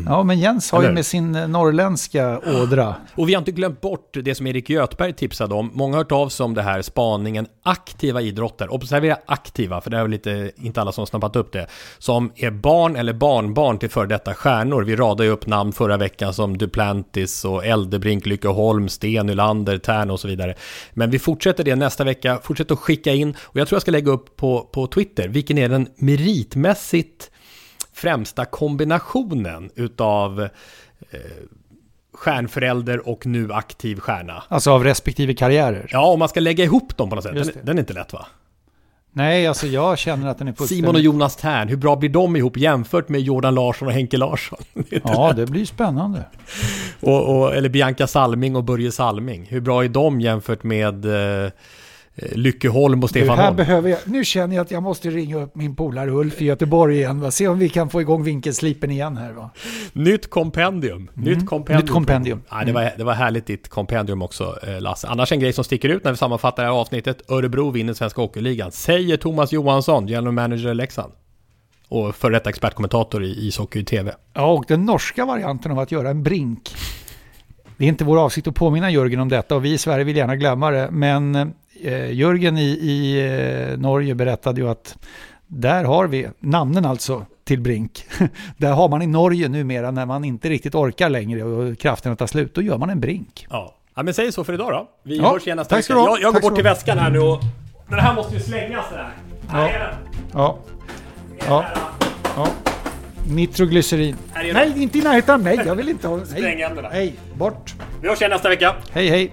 Ja, men Jens har ju Eller? med sin eh, norrländska ådra. Och vi har inte glömt bort det som Erik Göthberg tipsade om. Många har hört av sig om det här spaningen aktiva idrotter. Observera aktiva, för det är väl lite, inte alla som har snappat upp det. Som är barn eller barnbarn till före detta stjärnor. Vi radade ju upp namn förra veckan som Duplantis och Eldebrink, Lyckeholm, Sten, Nylander, Tern och så vidare. Men vi fortsätter det nästa vecka. Fortsätt att skicka in. Och jag tror jag ska lägga upp på, på Twitter. Vilken är den meritmässigt främsta kombinationen utav eh, stjärnförälder och nu aktiv stjärna. Alltså av respektive karriärer. Ja, om man ska lägga ihop dem på något sätt. Den, den är inte lätt va? Nej, alltså jag känner att den är fullständigt... Simon och Jonas Tern, hur bra blir de ihop jämfört med Jordan Larsson och Henke Larsson? (laughs) Det Ja, lätt. det blir spännande. och, och, eller Bianca Salming och Börje Salming. Hur bra är de jämfört med eh, Lyckeholm och Stefan här Holm? behöver jag, nu känner jag att jag måste ringa upp min polare Ulf i Göteborg igen. Va? Se om vi kan få igång vinkelslipen igen här. Va? Nytt kompendium. Nytt kompendium. Nytt kompendium. Ja, det, var, det var härligt ditt kompendium också, eh, Lasse. Annars en grej som sticker ut när vi sammanfattar det här avsnittet. Örebro vinner Svenska Hockeyligan. Säger Thomas Johansson, general manager i Leksand. Och före detta expertkommentator i ishockey i TV. Ja, och den norska varianten av att göra en brink. Det är inte vår avsikt att påminna Jörgen om detta och vi i Sverige vill gärna glömma det. Men eh, Jörgen i, i eh, Norge berättade ju att där har vi namnen alltså till brink. (laughs) där har man i Norge numera när man inte riktigt orkar längre och krafterna tar slut. Då gör man en brink. Ja. ja, men säg så för idag då. Vi Ja, hörs igen nästa vecka. Jag, jag går bort till väskan här nu och... Den här måste ju slängas den här. Här är den. Ja. Ja. ja. Nitroglycerin. Nej, inte i närheten av mig. Jag vill inte ha... Nej. Nej, bort. Vi hörs igen nästa vecka. Hej, hej.